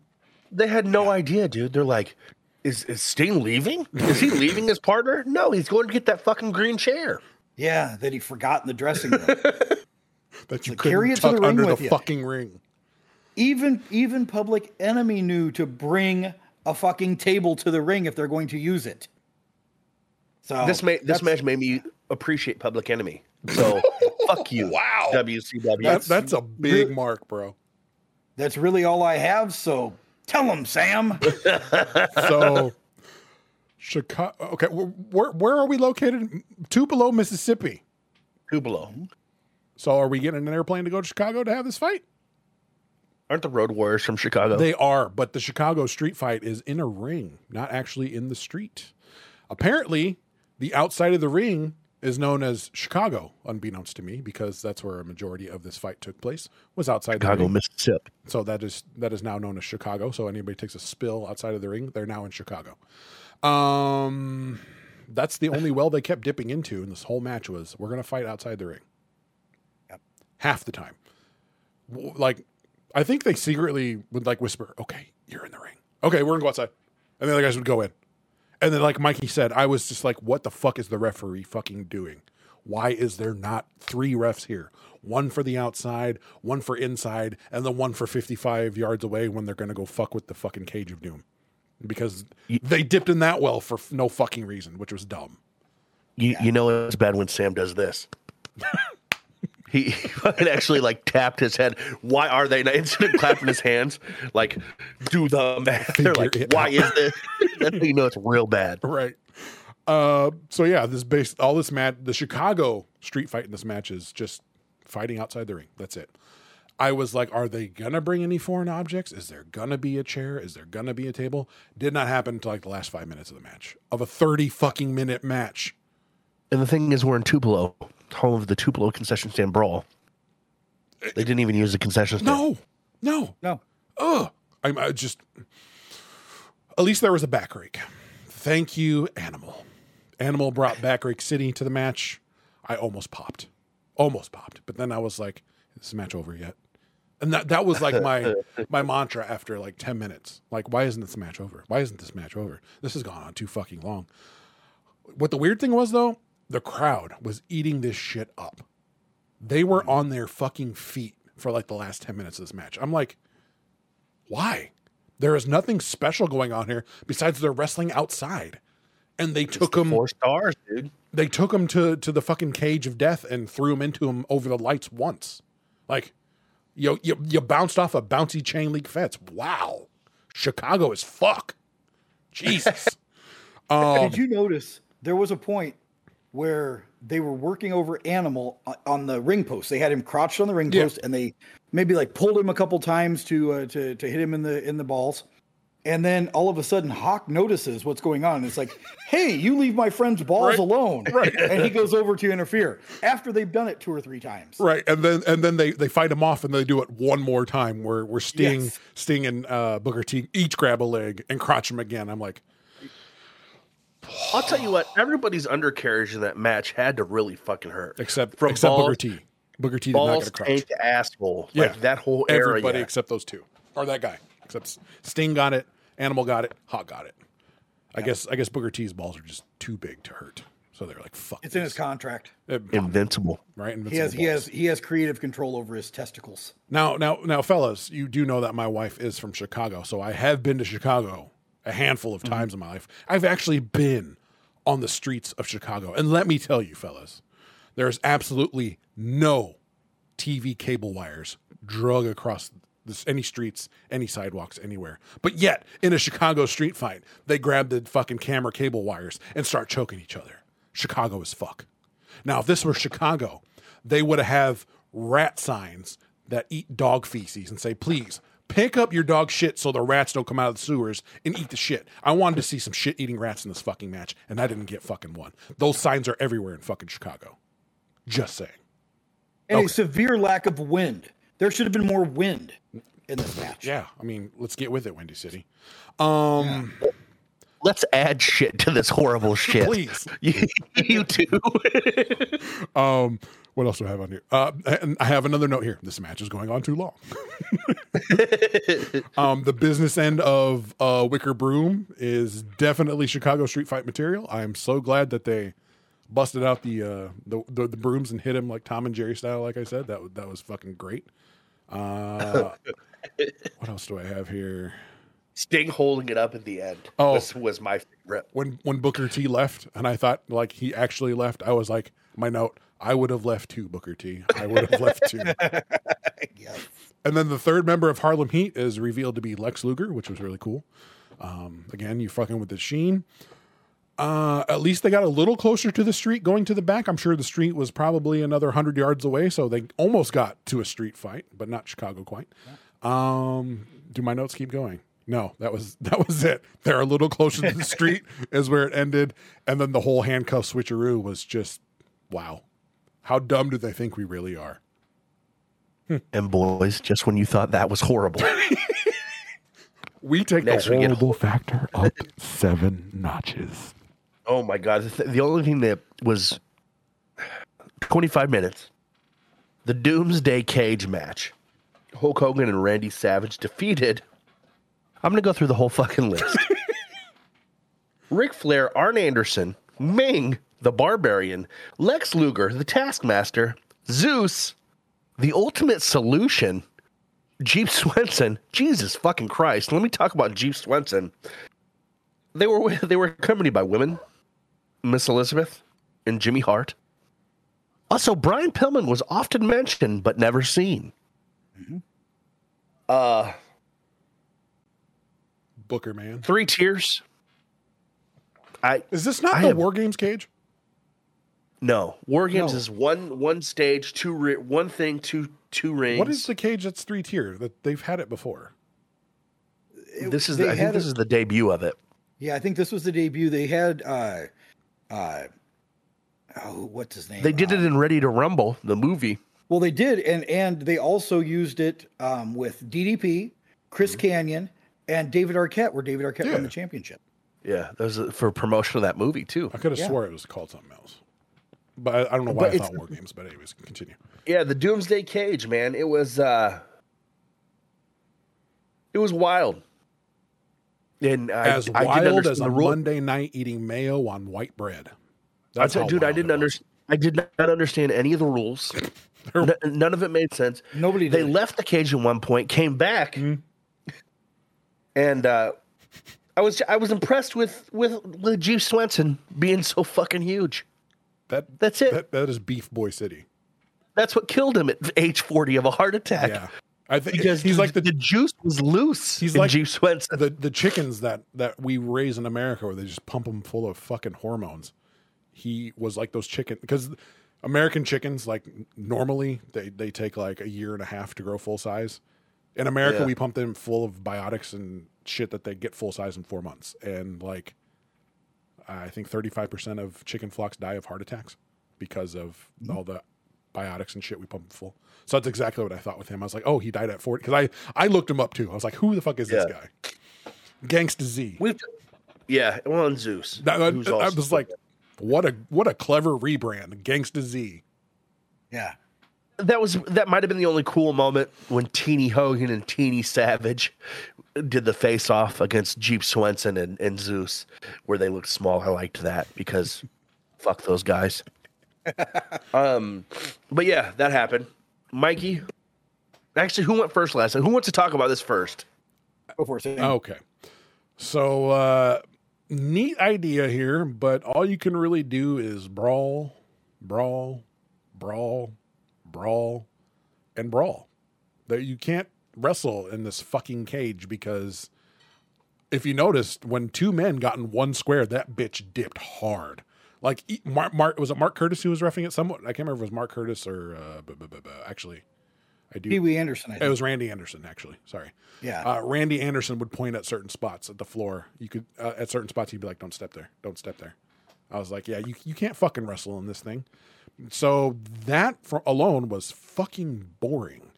They had no idea, dude. They're like, is, is Sting leaving? Is he leaving his partner? No, he's going to get that fucking green chair. Yeah, that he forgot in the dressing room. That you Like, carry couldn't it to tuck the ring under with the you. fucking ring. even even public enemy knew to bring a fucking table to the ring if they're going to use it so this ma- this match made me appreciate Public Enemy. So fuck you, wow, WCW. That, that's a big mark, bro. that's really all i have so tell them sam So, Chicago. Okay, where where are we located? Tupelo, Mississippi. two below. So, are we getting an airplane to go to Chicago to have this fight? Aren't the Road Warriors from Chicago? They are, but the Chicago street fight is in a ring, not actually in the street. Apparently, the outside of the ring is known as Chicago, unbeknownst to me, because that's where a majority of this fight took place. Was outside the Chicago. Mississippi. So that is that is now known as Chicago. So anybody takes a spill outside of the ring, they're now in Chicago. Um, that's the only well they kept dipping into in this whole match was we're gonna fight outside the ring. Yep. Half the time, like I think they secretly would like whisper, "Okay, you're in the ring. Okay, we're gonna go outside," and the other guys would go in. And then, like Mikey said, I was just like, "What the fuck is the referee fucking doing? Why is there not three refs here? One for the outside, one for inside, and then one for 55 yards away when they're going to go fuck with the fucking cage of doom?" Because they dipped in that well for f- no fucking reason, which was dumb. You you know it's bad when Sam does this. he, he actually like tapped his head. Why are they not instead of clapping his hands? Like, do the math. They're like, why is this? That's how you know it's real bad. Right. Uh, so yeah, this base all this match, the Chicago street fight in this match is just fighting outside the ring. That's it. I was like, are they gonna bring any foreign objects? Is there gonna be a chair? Is there gonna be a table? Did not happen until like the last five minutes of the match of a thirty fucking minute match. And the thing is, we're in Tupelo, home of the Tupelo concession stand brawl. They didn't even use the concession stand. No, no, no ugh. I'm I just. At least there was a back rake. Thank you, Animal. Animal brought back rake city to the match. I almost popped, almost popped, but then I was like, "Is this match over yet?" And that that was like my my mantra after like ten minutes. Like, why isn't this match over? Why isn't this match over? This has gone on too fucking long. What the weird thing was though, the crowd was eating this shit up. They were on their fucking feet for like the last 10 minutes of this match. I'm like, why? There is nothing special going on here besides they're wrestling outside. and they took him. Four stars, dude. They took him to to the fucking cage of death and threw him into him over the lights once. Like, you you you bounced off a bouncy chain link fence. Wow, Chicago is fuck. Jesus. um, Did you notice there was a point where they were working over Animal on the ring post? They had him crouched on the ring Yeah. post, and they maybe like pulled him a couple times to uh, to to hit him in the in the balls. And then all of a sudden, Hawk notices what's going on. And it's like, "Hey, you leave my friend's balls Right. alone!" Right. And he goes over to interfere after they've done it two or three times. Right, and then and then they they fight him off, and they do it one more time, where where Sting Yes. Sting and uh, Booker T each grab a leg and crotch him again. I'm like, I'll tell you what, everybody's undercarriage in that match had to really fucking hurt. except From except balls- Booker T. Booker T did not Balls, get a crotch. tank, asshole. Yeah. Like that whole area. Everybody except those two, or that guy. Except Sting got it, Animal got it, Hawk got it. I guess I guess Booker T's balls are just too big to hurt, so they're like, "Fuck." It's in his contract. Uh, Invincible. right. He has Invincible he has he has creative control over his testicles. Now, now, now, fellas, you do know that my wife is from Chicago, so I have been to Chicago a handful of mm-hmm. times in my life. I've actually been on the streets of Chicago, and let me tell you, fellas, there's absolutely no TV cable wires drug across this, any streets, any sidewalks, anywhere. But yet, in a Chicago street fight, they grab the fucking camera cable wires and start choking each other. Chicago is fuck. Now, if this were Chicago, they would have rat signs that eat dog feces and say, please pick up your dog shit so the rats don't come out of the sewers and eat the shit. I wanted to see some shit eating rats in this fucking match, and I didn't get fucking one. Those signs are everywhere in fucking Chicago. Just saying. And Okay. a severe lack of wind. There should have been more wind in this match. Yeah, I mean, let's get with it, Windy City. Um, Let's add shit to this horrible shit. please. You, you too. Um, what else do I have on here? Uh, and I have another note here. This match is going on too long. um, the business end of uh, Wicker Broom is definitely Chicago street fight material. I am so glad that they busted out the uh, the, the the brooms and hit him like Tom and Jerry style. Like I said, that was- that was fucking great. Uh, what else do I have here? Sting holding it up at the end Oh. this was my favorite. when when Booker T left, and I thought like he actually left, I was like, my note, I would have left too, Booker T. I would have left too. Yes. And then the third member of Harlem Heat is revealed to be Lex Luger, which was really cool. Um, again, you fucking with the sheen. Uh, at least they got a little closer to the street going to the back. I'm sure the street was probably another hundred yards away, so they almost got to a street fight, but not Chicago quite. Um, do my notes keep going? No, that was that was it. They're a little closer to the street is where it ended, and then the whole handcuff switcheroo was just wow. How dumb do they think we really are? Hmm. And boys, just when you thought that was horrible, We take Next the we get factor up seven notches. oh my god, the, th- the only thing that was 25 minutes, the Doomsday Cage match, Hulk Hogan and Randy Savage defeated. I'm gonna go through the whole fucking list. Ric Flair, Arn Anderson, Meng, the Barbarian, Lex Luger, the Taskmaster, Zeus, the Ultimate Solution, Jeep Swenson. Jesus fucking Christ! Let me talk about Jeep Swenson. They were they were accompanied by women, Miss Elizabeth and Jimmy Hart. Also, Brian Pillman was often mentioned but never seen. Uh, Booker man. three tiers. I Is this not I the have- War Games cage? No War Games No. is one one stage, two ri- one thing, two two rings. What is the cage that's three tier? That they've had it before. this is they the, I think had this it- is the debut of it. Yeah, I think this was the debut. They had uh uh oh what's his name? They did Uh, it in Ready to Rumble, the movie. Well, they did, and and they also used it um, with DDP, Chris Kanyon, and David Arquette, where David Arquette Yeah. won the championship. Yeah, that was uh, for promotion of that movie too. I could have Yeah. swore it was called something else, but I, I don't know why But I thought War Games. But anyways, continue. Yeah, the Doomsday Cage, man. It was uh it was wild. And I, As I didn't wild as a the rule. Monday night eating mayo on white bread. That's said, how dude, I didn't understand. I did not understand any of the rules. N- none of it made sense. Nobody They left the cage at one point, came back, Mm-hmm. and uh, I was I was impressed with with with Jeff Swenson being so fucking huge. That That's it. That, that is Beef Boy City. That's what killed him at age forty of a heart attack. Yeah, I think Because he's like the, the juice was loose. He's like Swenson. the the chickens that that we raise in America, where they just pump them full of fucking hormones. He was like those chicken because American chickens, like normally, they they take like a year and a half to grow full size. In America, Yeah. we pump them full of biotics and shit that they get full size in four months. And like, I think thirty five percent of chicken flocks die of heart attacks because of mm-hmm. all the biotics and shit we pump them full. So that's exactly what I thought with him. I was like, oh, he died at forty because I I looked him up too. I was like, who the fuck is this guy? Gangsta Z. We've, yeah, well, and Zeus. That- I, I was like, what a what a clever rebrand, Gangsta Z. Yeah. That was that might have been the only cool moment when Teeny Hogan and Teeny Savage did the face off against Jeep Swenson and, and Zeus, where they looked small. I liked that because fuck those guys. um, but yeah, that happened. Mikey, actually, who went first last time? Who wants to talk about this first? Go for it. Sam. Okay, so uh, neat idea here, but all you can really do is brawl, brawl, brawl, brawl, and brawl. That you can't wrestle in this fucking cage because if you noticed, when two men got in one square, that bitch dipped hard. Like Mark, Mark was it Mark Curtis who was roughing it? Somewhat, I can't remember if it was Mark Curtis or uh, actually, I do. Pee Wee Anderson. I It was Randy Anderson, actually. Sorry. Yeah. Uh, Randy Anderson would point at certain spots at the floor. You could uh, at certain spots he'd be like, "Don't step there. Don't step there." I was like, "Yeah, you you can't fucking wrestle in this thing." So that alone was fucking boring.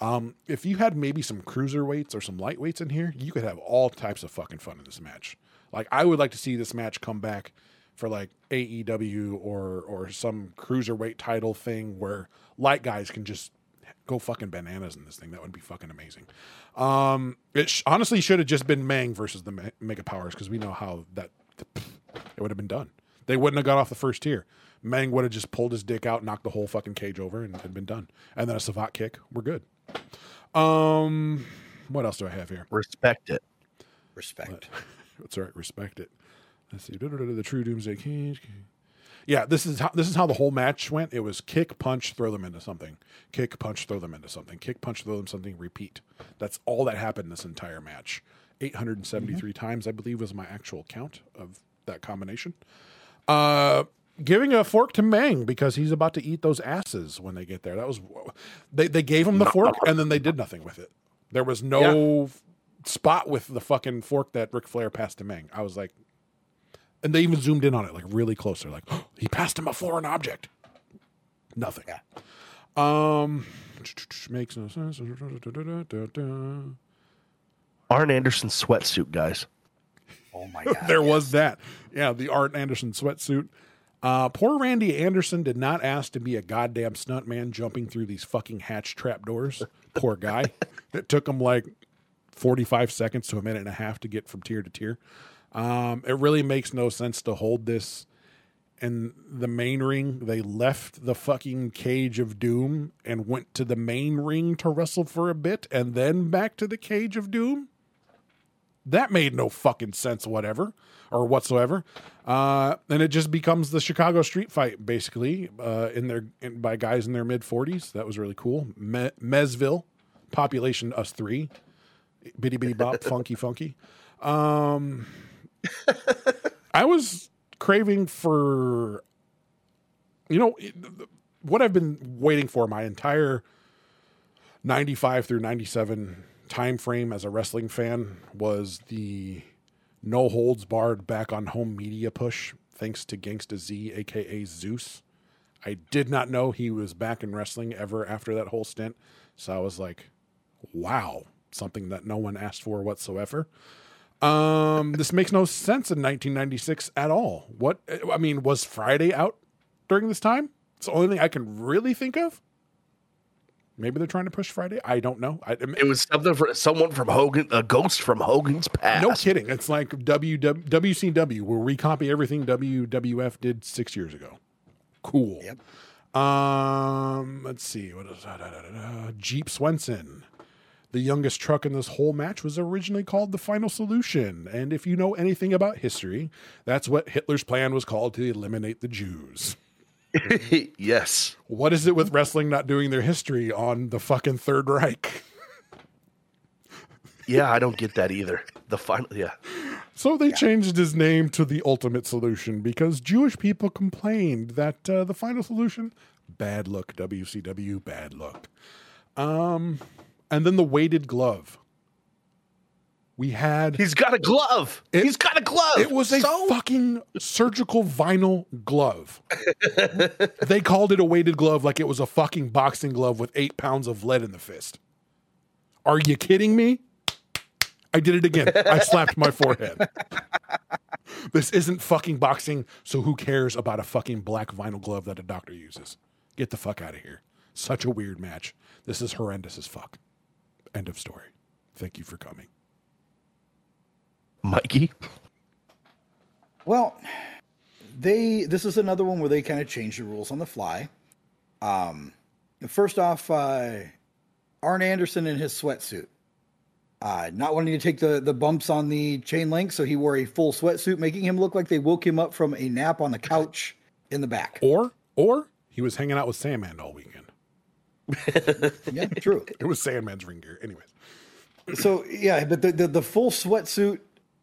Um, if you had maybe some cruiserweights or some lightweights in here, you could have all types of fucking fun in this match. Like I would like to see this match come back for like AEW or or some cruiserweight title thing where light guys can just go fucking bananas in this thing. That would be fucking amazing. Um, it sh- honestly should have just been Meng versus the Me- Mega Powers because we know how that it would have been done. They wouldn't have got off the first tier. Meng would have just pulled his dick out, knocked the whole fucking cage over, and had been done. And then a savate kick. We're good. Um, what else do I have here? Respect it. Respect. That's all right. Respect it. Let's see. The true Doomsday Cage. Yeah, this is how this is how the whole match went. It was kick, punch, throw them into something. Kick, punch, throw them into something. Kick, punch, throw them something. Repeat. That's all that happened this entire match. Eight hundred and seventy-three times, I believe, was my actual count of that combination. Uh, giving a fork to Meng because he's about to eat those asses when they get there. That was they they gave him the fork and then they did nothing with it. There was no spot with the fucking fork that Ric Flair passed to Meng. I was like, and they even zoomed in on it like really close. They're like, oh, he passed him a foreign object. Nothing. Um, makes no sense. Arn Anderson sweatsuit, guys. Oh my god. there was that. Yeah, the Arn Anderson sweatsuit. Uh, poor Randy Anderson did not ask to be a goddamn stuntman jumping through these fucking hatch trap doors. Poor guy. it took him like 45 seconds to a minute and a half to get from tier to tier. Um, it really makes no sense to hold this in the main ring. They left the fucking cage of doom and went to the main ring to wrestle for a bit and then back to the cage of doom. That made no fucking sense, whatever or whatsoever. Uh, and it just becomes the Chicago street fight, basically, uh, in their in, by guys in their mid forties. That was really cool. Me- Mesville, population us three, bitty bitty bop, funky funky. Um, I was craving for, you know, what I've been waiting for my entire 95 through 97 time frame as a wrestling fan was the no holds barred back on home media push thanks to Gangsta Z aka Zeus. I did not know he was back in wrestling ever after that whole stint. So I was like, wow, something that no one asked for whatsoever. Um, this makes no sense in 1996 at all. What I mean, was Friday out during this time? It's the only thing I can really think of. Maybe they're trying to push Friday. I don't know. I, It was something for someone from Hogan, a ghost from Hogan's past. no kidding. It's like W WCW, where we copy everything WWF did six years ago. Cool. Yep. Um, let's see. What is that? Jeep Swenson. The youngest truck in this whole match was originally called the Final Solution. And if you know anything about history, that's what Hitler's plan was called to eliminate the Jews. yes. What is it with wrestling not doing their history on the fucking Third Reich? Yeah, I don't get that either. The final, yeah. So they changed his name to the Ultimate Solution because Jewish people complained that uh, the Final Solution, bad look, WCW, bad look. Um, and then the weighted glove. We had He's got a glove. It- He's got a glove. it was a So- fucking surgical vinyl glove. they called it a weighted glove like it was a fucking boxing glove with eight pounds of lead in the fist. Are you kidding me? I did it again. I slapped my forehead. This isn't fucking boxing, so who cares about a fucking black vinyl glove that a doctor uses? Get the fuck out of here. Such a weird match. This is horrendous as fuck. End of story. Thank you for coming. Mikey. Well, they this is another one where they kind of changed the rules on the fly. Um, first off, uh, Arn Anderson in his sweatsuit, uh, not wanting to take the the bumps on the chain link, so he wore a full sweatsuit, making him look like they woke him up from a nap on the couch in the back. Or, or he was hanging out with Sandman all weekend. Yeah, true. It was Sandman's ring gear. Anyways. so yeah, but the, the the full sweatsuit,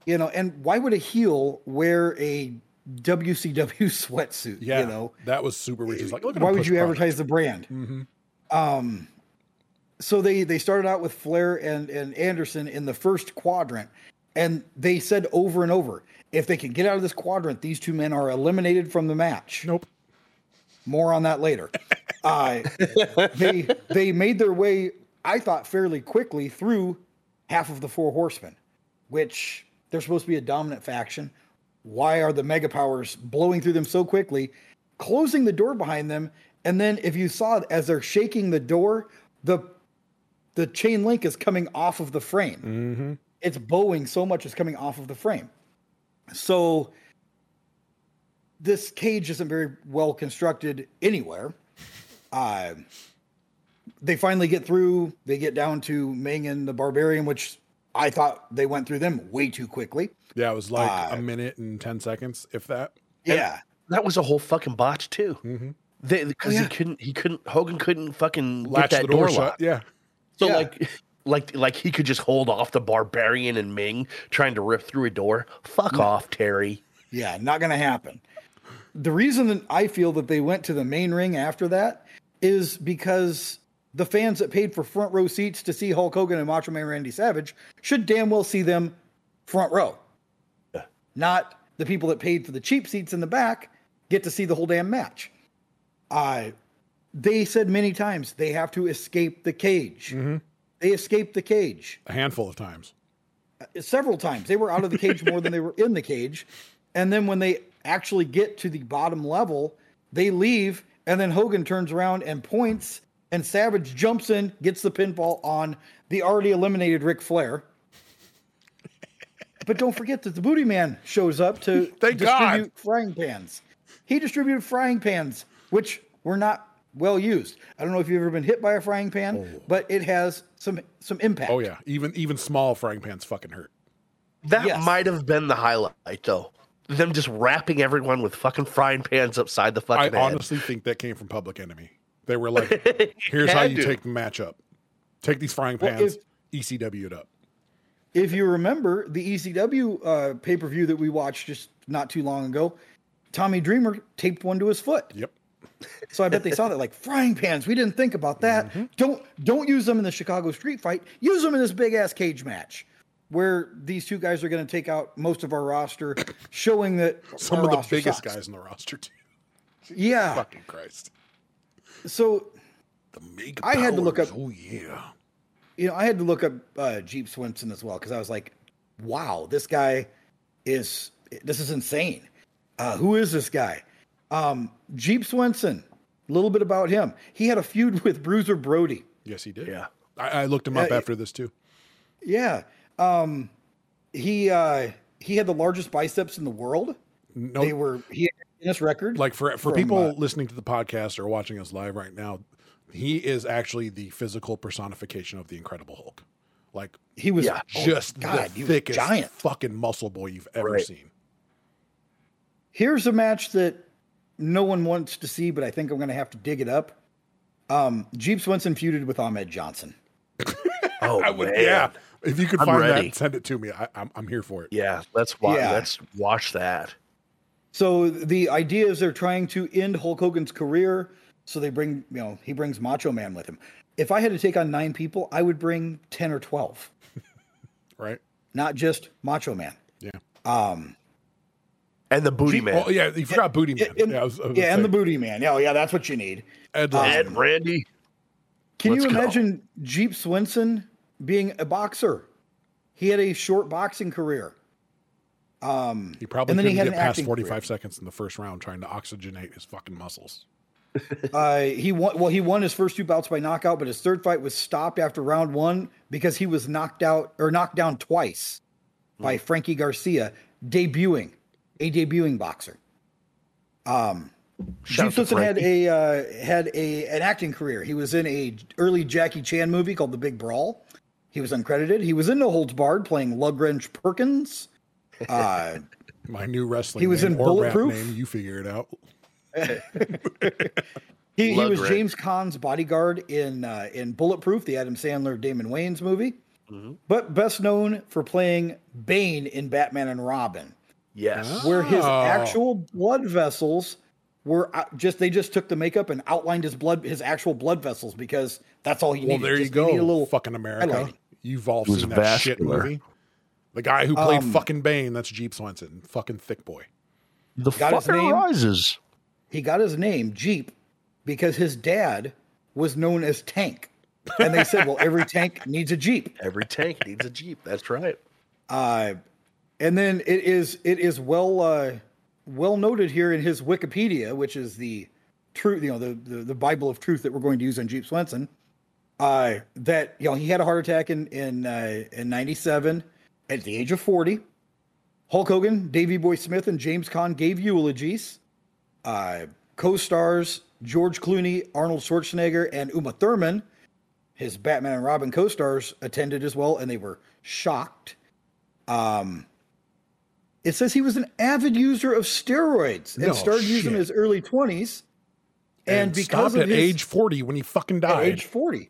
you know, and why would a heel wear a WCW sweatsuit? Yeah, you know, that was super weird. He's like, look at why would you product. advertise the brand? Um, so they they started out with Flair and and Anderson in the first quadrant, and they said over and over, if they can get out of this quadrant, these two men are eliminated from the match. Nope. More on that later. uh, they they made their way, I thought, fairly quickly through half of the four horsemen, which they're supposed to be a dominant faction. Why are the mega powers blowing through them so quickly, closing the door behind them? And then if you saw it as they're shaking the door, the the chain link is coming off of the frame. It's bowing so much it's coming off of the frame. So this cage isn't very well constructed anywhere. Uh, they finally get through. They get down to Meng and the Barbarian, which I thought they went through them way too quickly. Yeah, it was like Uh, a minute and 10 seconds, if that. Yeah. That was a whole fucking botch too. Mm-hmm. Because Oh, yeah. he couldn't, he couldn't. Hogan couldn't fucking Latch get that the door, door, shut. locked. Yeah. So Yeah. like, like, like he could just hold off the barbarian and Meng trying to rip through a door. Fuck off, Terry. Yeah, not going to happen. The reason that I feel that they went to the main ring after that is because the fans that paid for front row seats to see Hulk Hogan and Macho Man Randy Savage should damn well see them front row. Not the people that paid for the cheap seats in the back get to see the whole damn match. Uh, they said many times they have to escape the cage. They escaped the cage A handful of times. several times. They were out of the cage more than they were in the cage. And then when they actually get to the bottom level, they leave, and then Hogan turns around and points, and Savage jumps in, gets the pinfall on the already eliminated Ric Flair. But don't forget that the Booty Man shows up to Thank distribute God. frying pans. He distributed frying pans, which were not well used. I don't know if you've ever been hit by a frying pan, oh. but it has some some impact. Oh, yeah. Even even small frying pans fucking hurt. That Yes. might have been the highlight, though. Them just wrapping everyone with fucking frying pans upside the I fucking head. I honestly think that came from Public Enemy. They were like, here's how you take the match up. Take these frying Well, pans, ECW it up. if you remember the ECW uh, pay per view that we watched just not too long ago, Tommy Dreamer taped one to his foot. Yep. So I bet they saw that like frying pans. We didn't think about that. Mm-hmm. Don't don't use them in the Chicago street fight. Use them in this big ass cage match, where these two guys are going to take out most of our roster, showing that Some of the biggest sucks. guys in the roster, too. Yeah. Fucking Christ. So The mega I had to look up- Oh, yeah. you know, I had to look up uh, Jeep Swenson as well because I was like, wow, this guy is this is insane. Uh, who is this guy? Um, Jeep Swenson. A little bit about him. He had a feud with Bruiser Brody. Yes, he did. Yeah. I, I looked him up Uh, after this, too. Yeah. Um, he uh, he had the largest biceps in the world. No, They were he had a Guinness record. like for for from, people uh, listening to the podcast or watching us live right now, he is actually the physical personification of the Incredible Hulk. Like He was Yeah. oh, just God, the he thickest giant. fucking muscle boy you've ever Right. seen. Here's a match that no one wants to see, but I think I'm going to have to dig it up. Um, Jeep Swenson feuded with Ahmed Johnson. Oh, I would, man. yeah. If you could I'm find ready. that, send it to me. I, I'm, I'm here for it. Yeah, let's watch. Yeah. Let's watch that. So the idea is they're trying to end Hulk Hogan's career. So they bring, you know, he brings Macho Man with him. If I had to take on nine people, I would bring 10 or 12, Right? not just Macho Man. Yeah. Um, And the booty man, Oh yeah, you forgot Booty Man. And- yeah, I was, I was yeah, and the Booty Man. Oh, yeah, that's what you need. And, Ed Lawson. Randy. Can Let's you go. imagine Jeep Swenson being a boxer? He had a short boxing career. Um, He probably and then he couldn't had get past 45 career. seconds in the first round trying to oxygenate his fucking muscles. Uh, he won. Well, he won his first two bouts by knockout, but his third fight was stopped after round one because he was knocked out or knocked down twice by Frankie Garcia, debuting a debuting boxer. Um, Shout Jeep Swenson had a uh, had a an acting career. He was in a early Jackie Chan movie called The Big Brawl. He was uncredited. He was in No Holds Barred playing Lugrange Perkins. Uh, My new wrestling He was name in or Bulletproof? name, you figure it out. He, he was Lugrange. James Caan's bodyguard in uh, in Bulletproof, the Adam Sandler Damon Wayans movie, Mm-hmm. but best known for playing Bane in Batman and Robin, Yes. where his Oh. actual blood vessels were just they just took the makeup and outlined his blood his actual blood vessels because that's all he Well, needed. there you Just- he needed go, a little fucking America. highlighting. You've all seen that shit movie. The guy who played Um, fucking Bane, that's Jeep Swenson, fucking thick boy. The Got his name? rises. He got his name Jeep because his dad was known as Tank, and they said, "Well, every tank needs a Jeep." Every tank needs a jeep. That's right. Uh, and then it is it is well uh, well noted here in his Wikipedia, which is the truth, you know, the, the the Bible of truth that we're going to use on Jeep Swenson. Uh, that you know he had a heart attack in in uh, in '97 at the age of 40. Hulk Hogan, Davey Boy Smith, and James Caan gave eulogies. Uh, co-stars George Clooney, Arnold Schwarzenegger, and Uma Thurman, his Batman and Robin co-stars, attended as well, and they were shocked. Um, it says he was an avid user of steroids and No started using in his early 20s. And, because stopped of at his, age 40 when he fucking at died. age 40.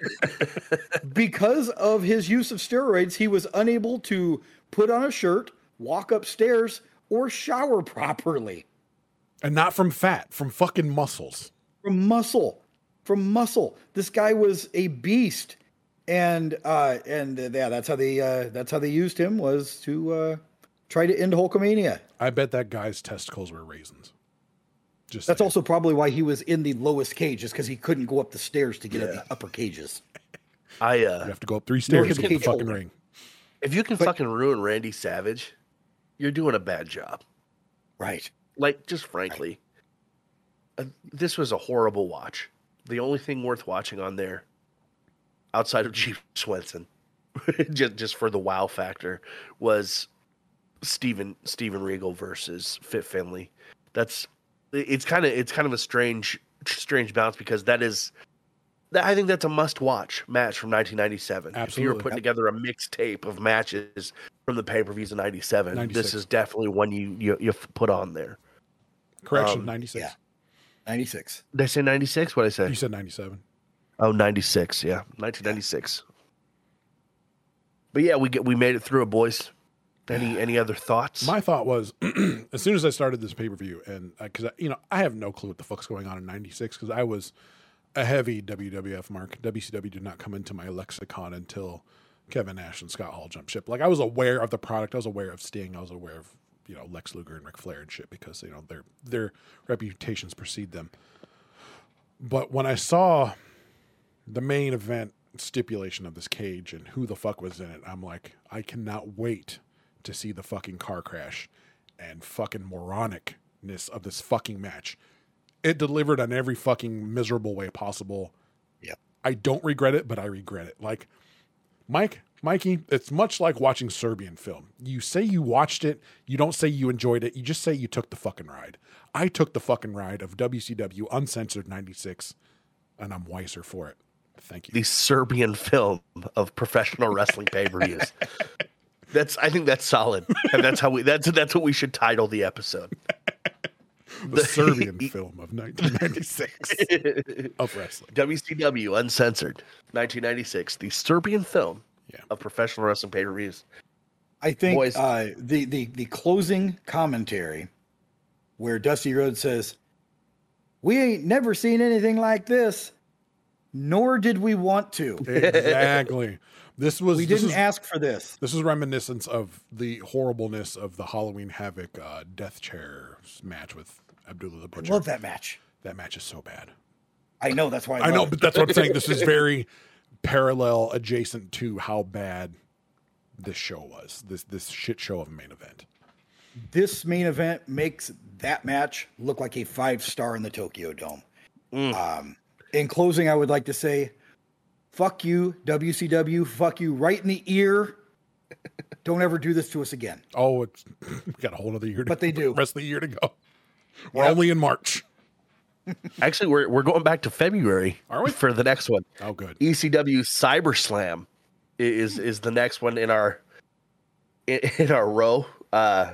because of his use of steroids, he was unable to put on a shirt, walk upstairs, or shower properly. and not from fat, from fucking muscles. From muscle. From muscle. This guy was a beast. And uh and uh, yeah, that's how they uh that's how they used him was to uh try to end Hulkamania. I bet that guy's testicles were raisins. Just That's saying. also probably why he was in the lowest cage, is because he couldn't go up the stairs to get at the upper cages. I you uh have to go up three stairs to could get the fucking older. ring. if you can fucking ruin Randy Savage, you're doing a bad job. Right. Like just frankly. Uh, this was a horrible watch. The only thing worth watching on there outside of Jeep Swenson just just for the wow factor was Steven Steven Regal versus Fit Finlay. That's it's kind of it's kind of a strange strange bounce because that is that I think that's a must watch match from 1997. If you were putting together a mixtape of matches from the pay-per-views of 97, 96. this is definitely one you you, you put on there. Correction, Um, 96. yeah. 96. Did I say 96? What did I say? You said 97. Oh, 96. Yeah, 1996. But yeah, we get we made it through it, boys. Any any other thoughts? My thought was, as soon as I started this pay per view, and uh, because you know I have no clue what the fuck's going on in '96, because I was a heavy WWF mark. WCW did not come into my lexicon until Kevin Nash and Scott Hall jumped ship. Like I was aware of the product, I was aware of Sting, I was aware of you know Lex Luger and Ric Flair and shit because you know their their reputations precede them. But when I saw the main event stipulation of this cage and who the fuck was in it, I'm like, I cannot wait to see the fucking car crash and fucking moronicness of this fucking match. It delivered on every fucking miserable way possible. Yeah. I don't regret it, but I regret it. Like, Mike, Mikey, it's much like watching Serbian film. You say you watched it, you don't say you enjoyed it, you just say you took the fucking ride. I took the fucking ride of WCW Uncensored 96, and I'm wiser for it. Thank you. the Serbian film of professional wrestling pay per views. That's I think that's solid, and that's how we that's that's what we should title the episode. the Serbian film of 1996 of wrestling. WCW Uncensored, 1996, the Serbian film Yeah. of professional wrestling pay per views. I think Boys. uh, the, the the closing commentary where Dusty Rhodes says, "We ain't never seen anything like this, nor did we want to. Exactly. This was We this didn't is, ask for this." this is reminiscence of the horribleness of the Halloween Havoc uh, Death Chair match with Abdullah the Butcher. I Butcher. love that match. That match is so bad. I know that's why I, I know, love but that's what I'm saying. This is very parallel, adjacent to how bad this show was. This this shit show of a main event. this main event makes that match look like a five star in the Tokyo Dome. Um, in closing, I would like to say, "Fuck you, WCW. Fuck you right in the ear. Don't ever do this to us again." Oh, it's we got a whole other year. To, But they do. Rest of the year to go. We're Yep. only in March. Actually, we're we're going back to February Are we? for the next one. Oh, good. ECW Cyber Slam is is the next one in our in, in our row. Uh,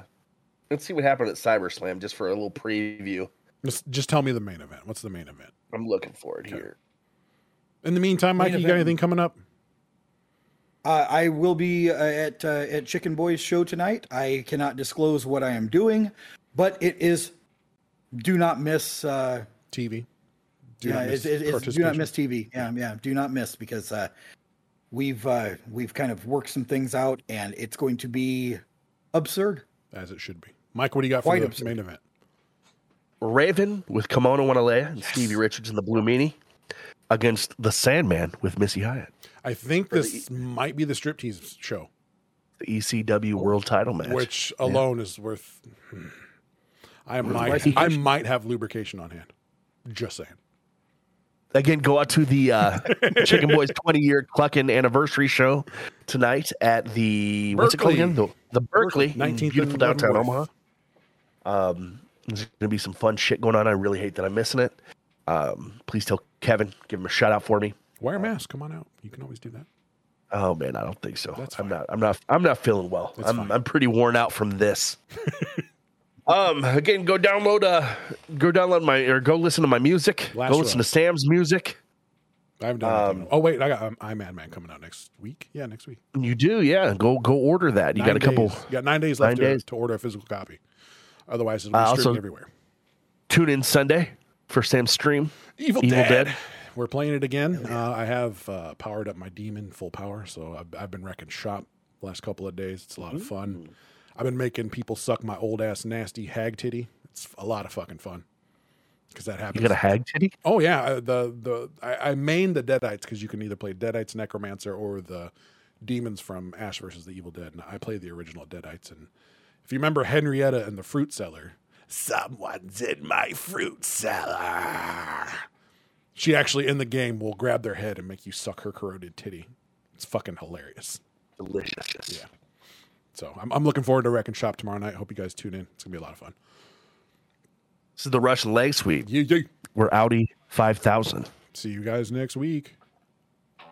let's see what happened at Cyber Slam just for a little preview. Just, just tell me the main event. What's the main event? I'm looking forward to it here. In the meantime, Mike, Main you got anything coming up? Uh, I will be uh, at uh, at Chicken Boy's show tonight. I cannot disclose what I am doing, but it is. Do not miss. Uh, TV. Do yeah, not miss it's, it's, it's do not miss TV. Yeah, yeah, do not miss because uh, we've uh, we've kind of worked some things out, and it's going to be absurd. as it should be. Mike, what do you got for Quite the absurd. main event? Raven with Kimona Wanalaya and Stevie Richards and the Blue Meanie against the Sandman with Missy Hyatt. I think this might be the striptease show, The ECW World Title match. which alone is worth. hmm. I might, I might have lubrication on hand. Just saying. Again, go out to the uh, Chicken Boys 20 year Cluckin' anniversary show tonight at the what's it called Berkeley. again? The, the Berkeley, 19th beautiful downtown. Omaha. Um, there's going to be some fun shit going on. I really hate that I'm missing it. Um, please tell Kevin, give him a shout out for me. Wear a mask. Come on out. You can always do that. Oh man, I don't think so. That's I'm fine. not. I'm not. I'm not feeling well. That's I'm. fine. I'm pretty worn out from this. um. Again, go download. Uh. Go download my or go listen to my music. Last go listen row. to Sam's music. I haven't done anything. Oh wait, I got um, I'm Mad coming out next week. Yeah, next week. You do, yeah. Go go order that. You Nine got a couple. days. You got nine days left nine to, days. to order a physical copy. Otherwise, it'll be Uh, streaming everywhere. Tune in Sunday for Sam's stream. Evil, Evil Dead. Dead. We're playing it again. Uh, I have uh, powered up my demon full power, so I've, I've been wrecking shop the last couple of days. It's a lot of fun. I've been making people suck my old ass nasty hag titty. It's a lot of fucking fun because that happens. You got a hag titty? Oh yeah, uh, the the I, I main the Deadites because you can either play Deadites Necromancer or the demons from Ash versus the Evil Dead. And I play the original Deadites. And if you remember Henrietta and the Fruit Cellar, someone's in my fruit cellar. She actually in the game will grab their head and make you suck her corroded titty. It's fucking hilarious. Delicious. Yeah. So I'm, I'm looking forward to Wrecking Shop tomorrow night. Hope you guys tune in. It's gonna be a lot of fun. This is the Russian leg sweep. Yeah, yeah. We're Audi 5000. See you guys next week.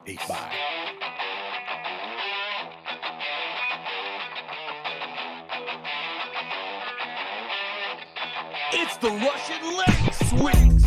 Peace. Bye. The Russian leg sweep.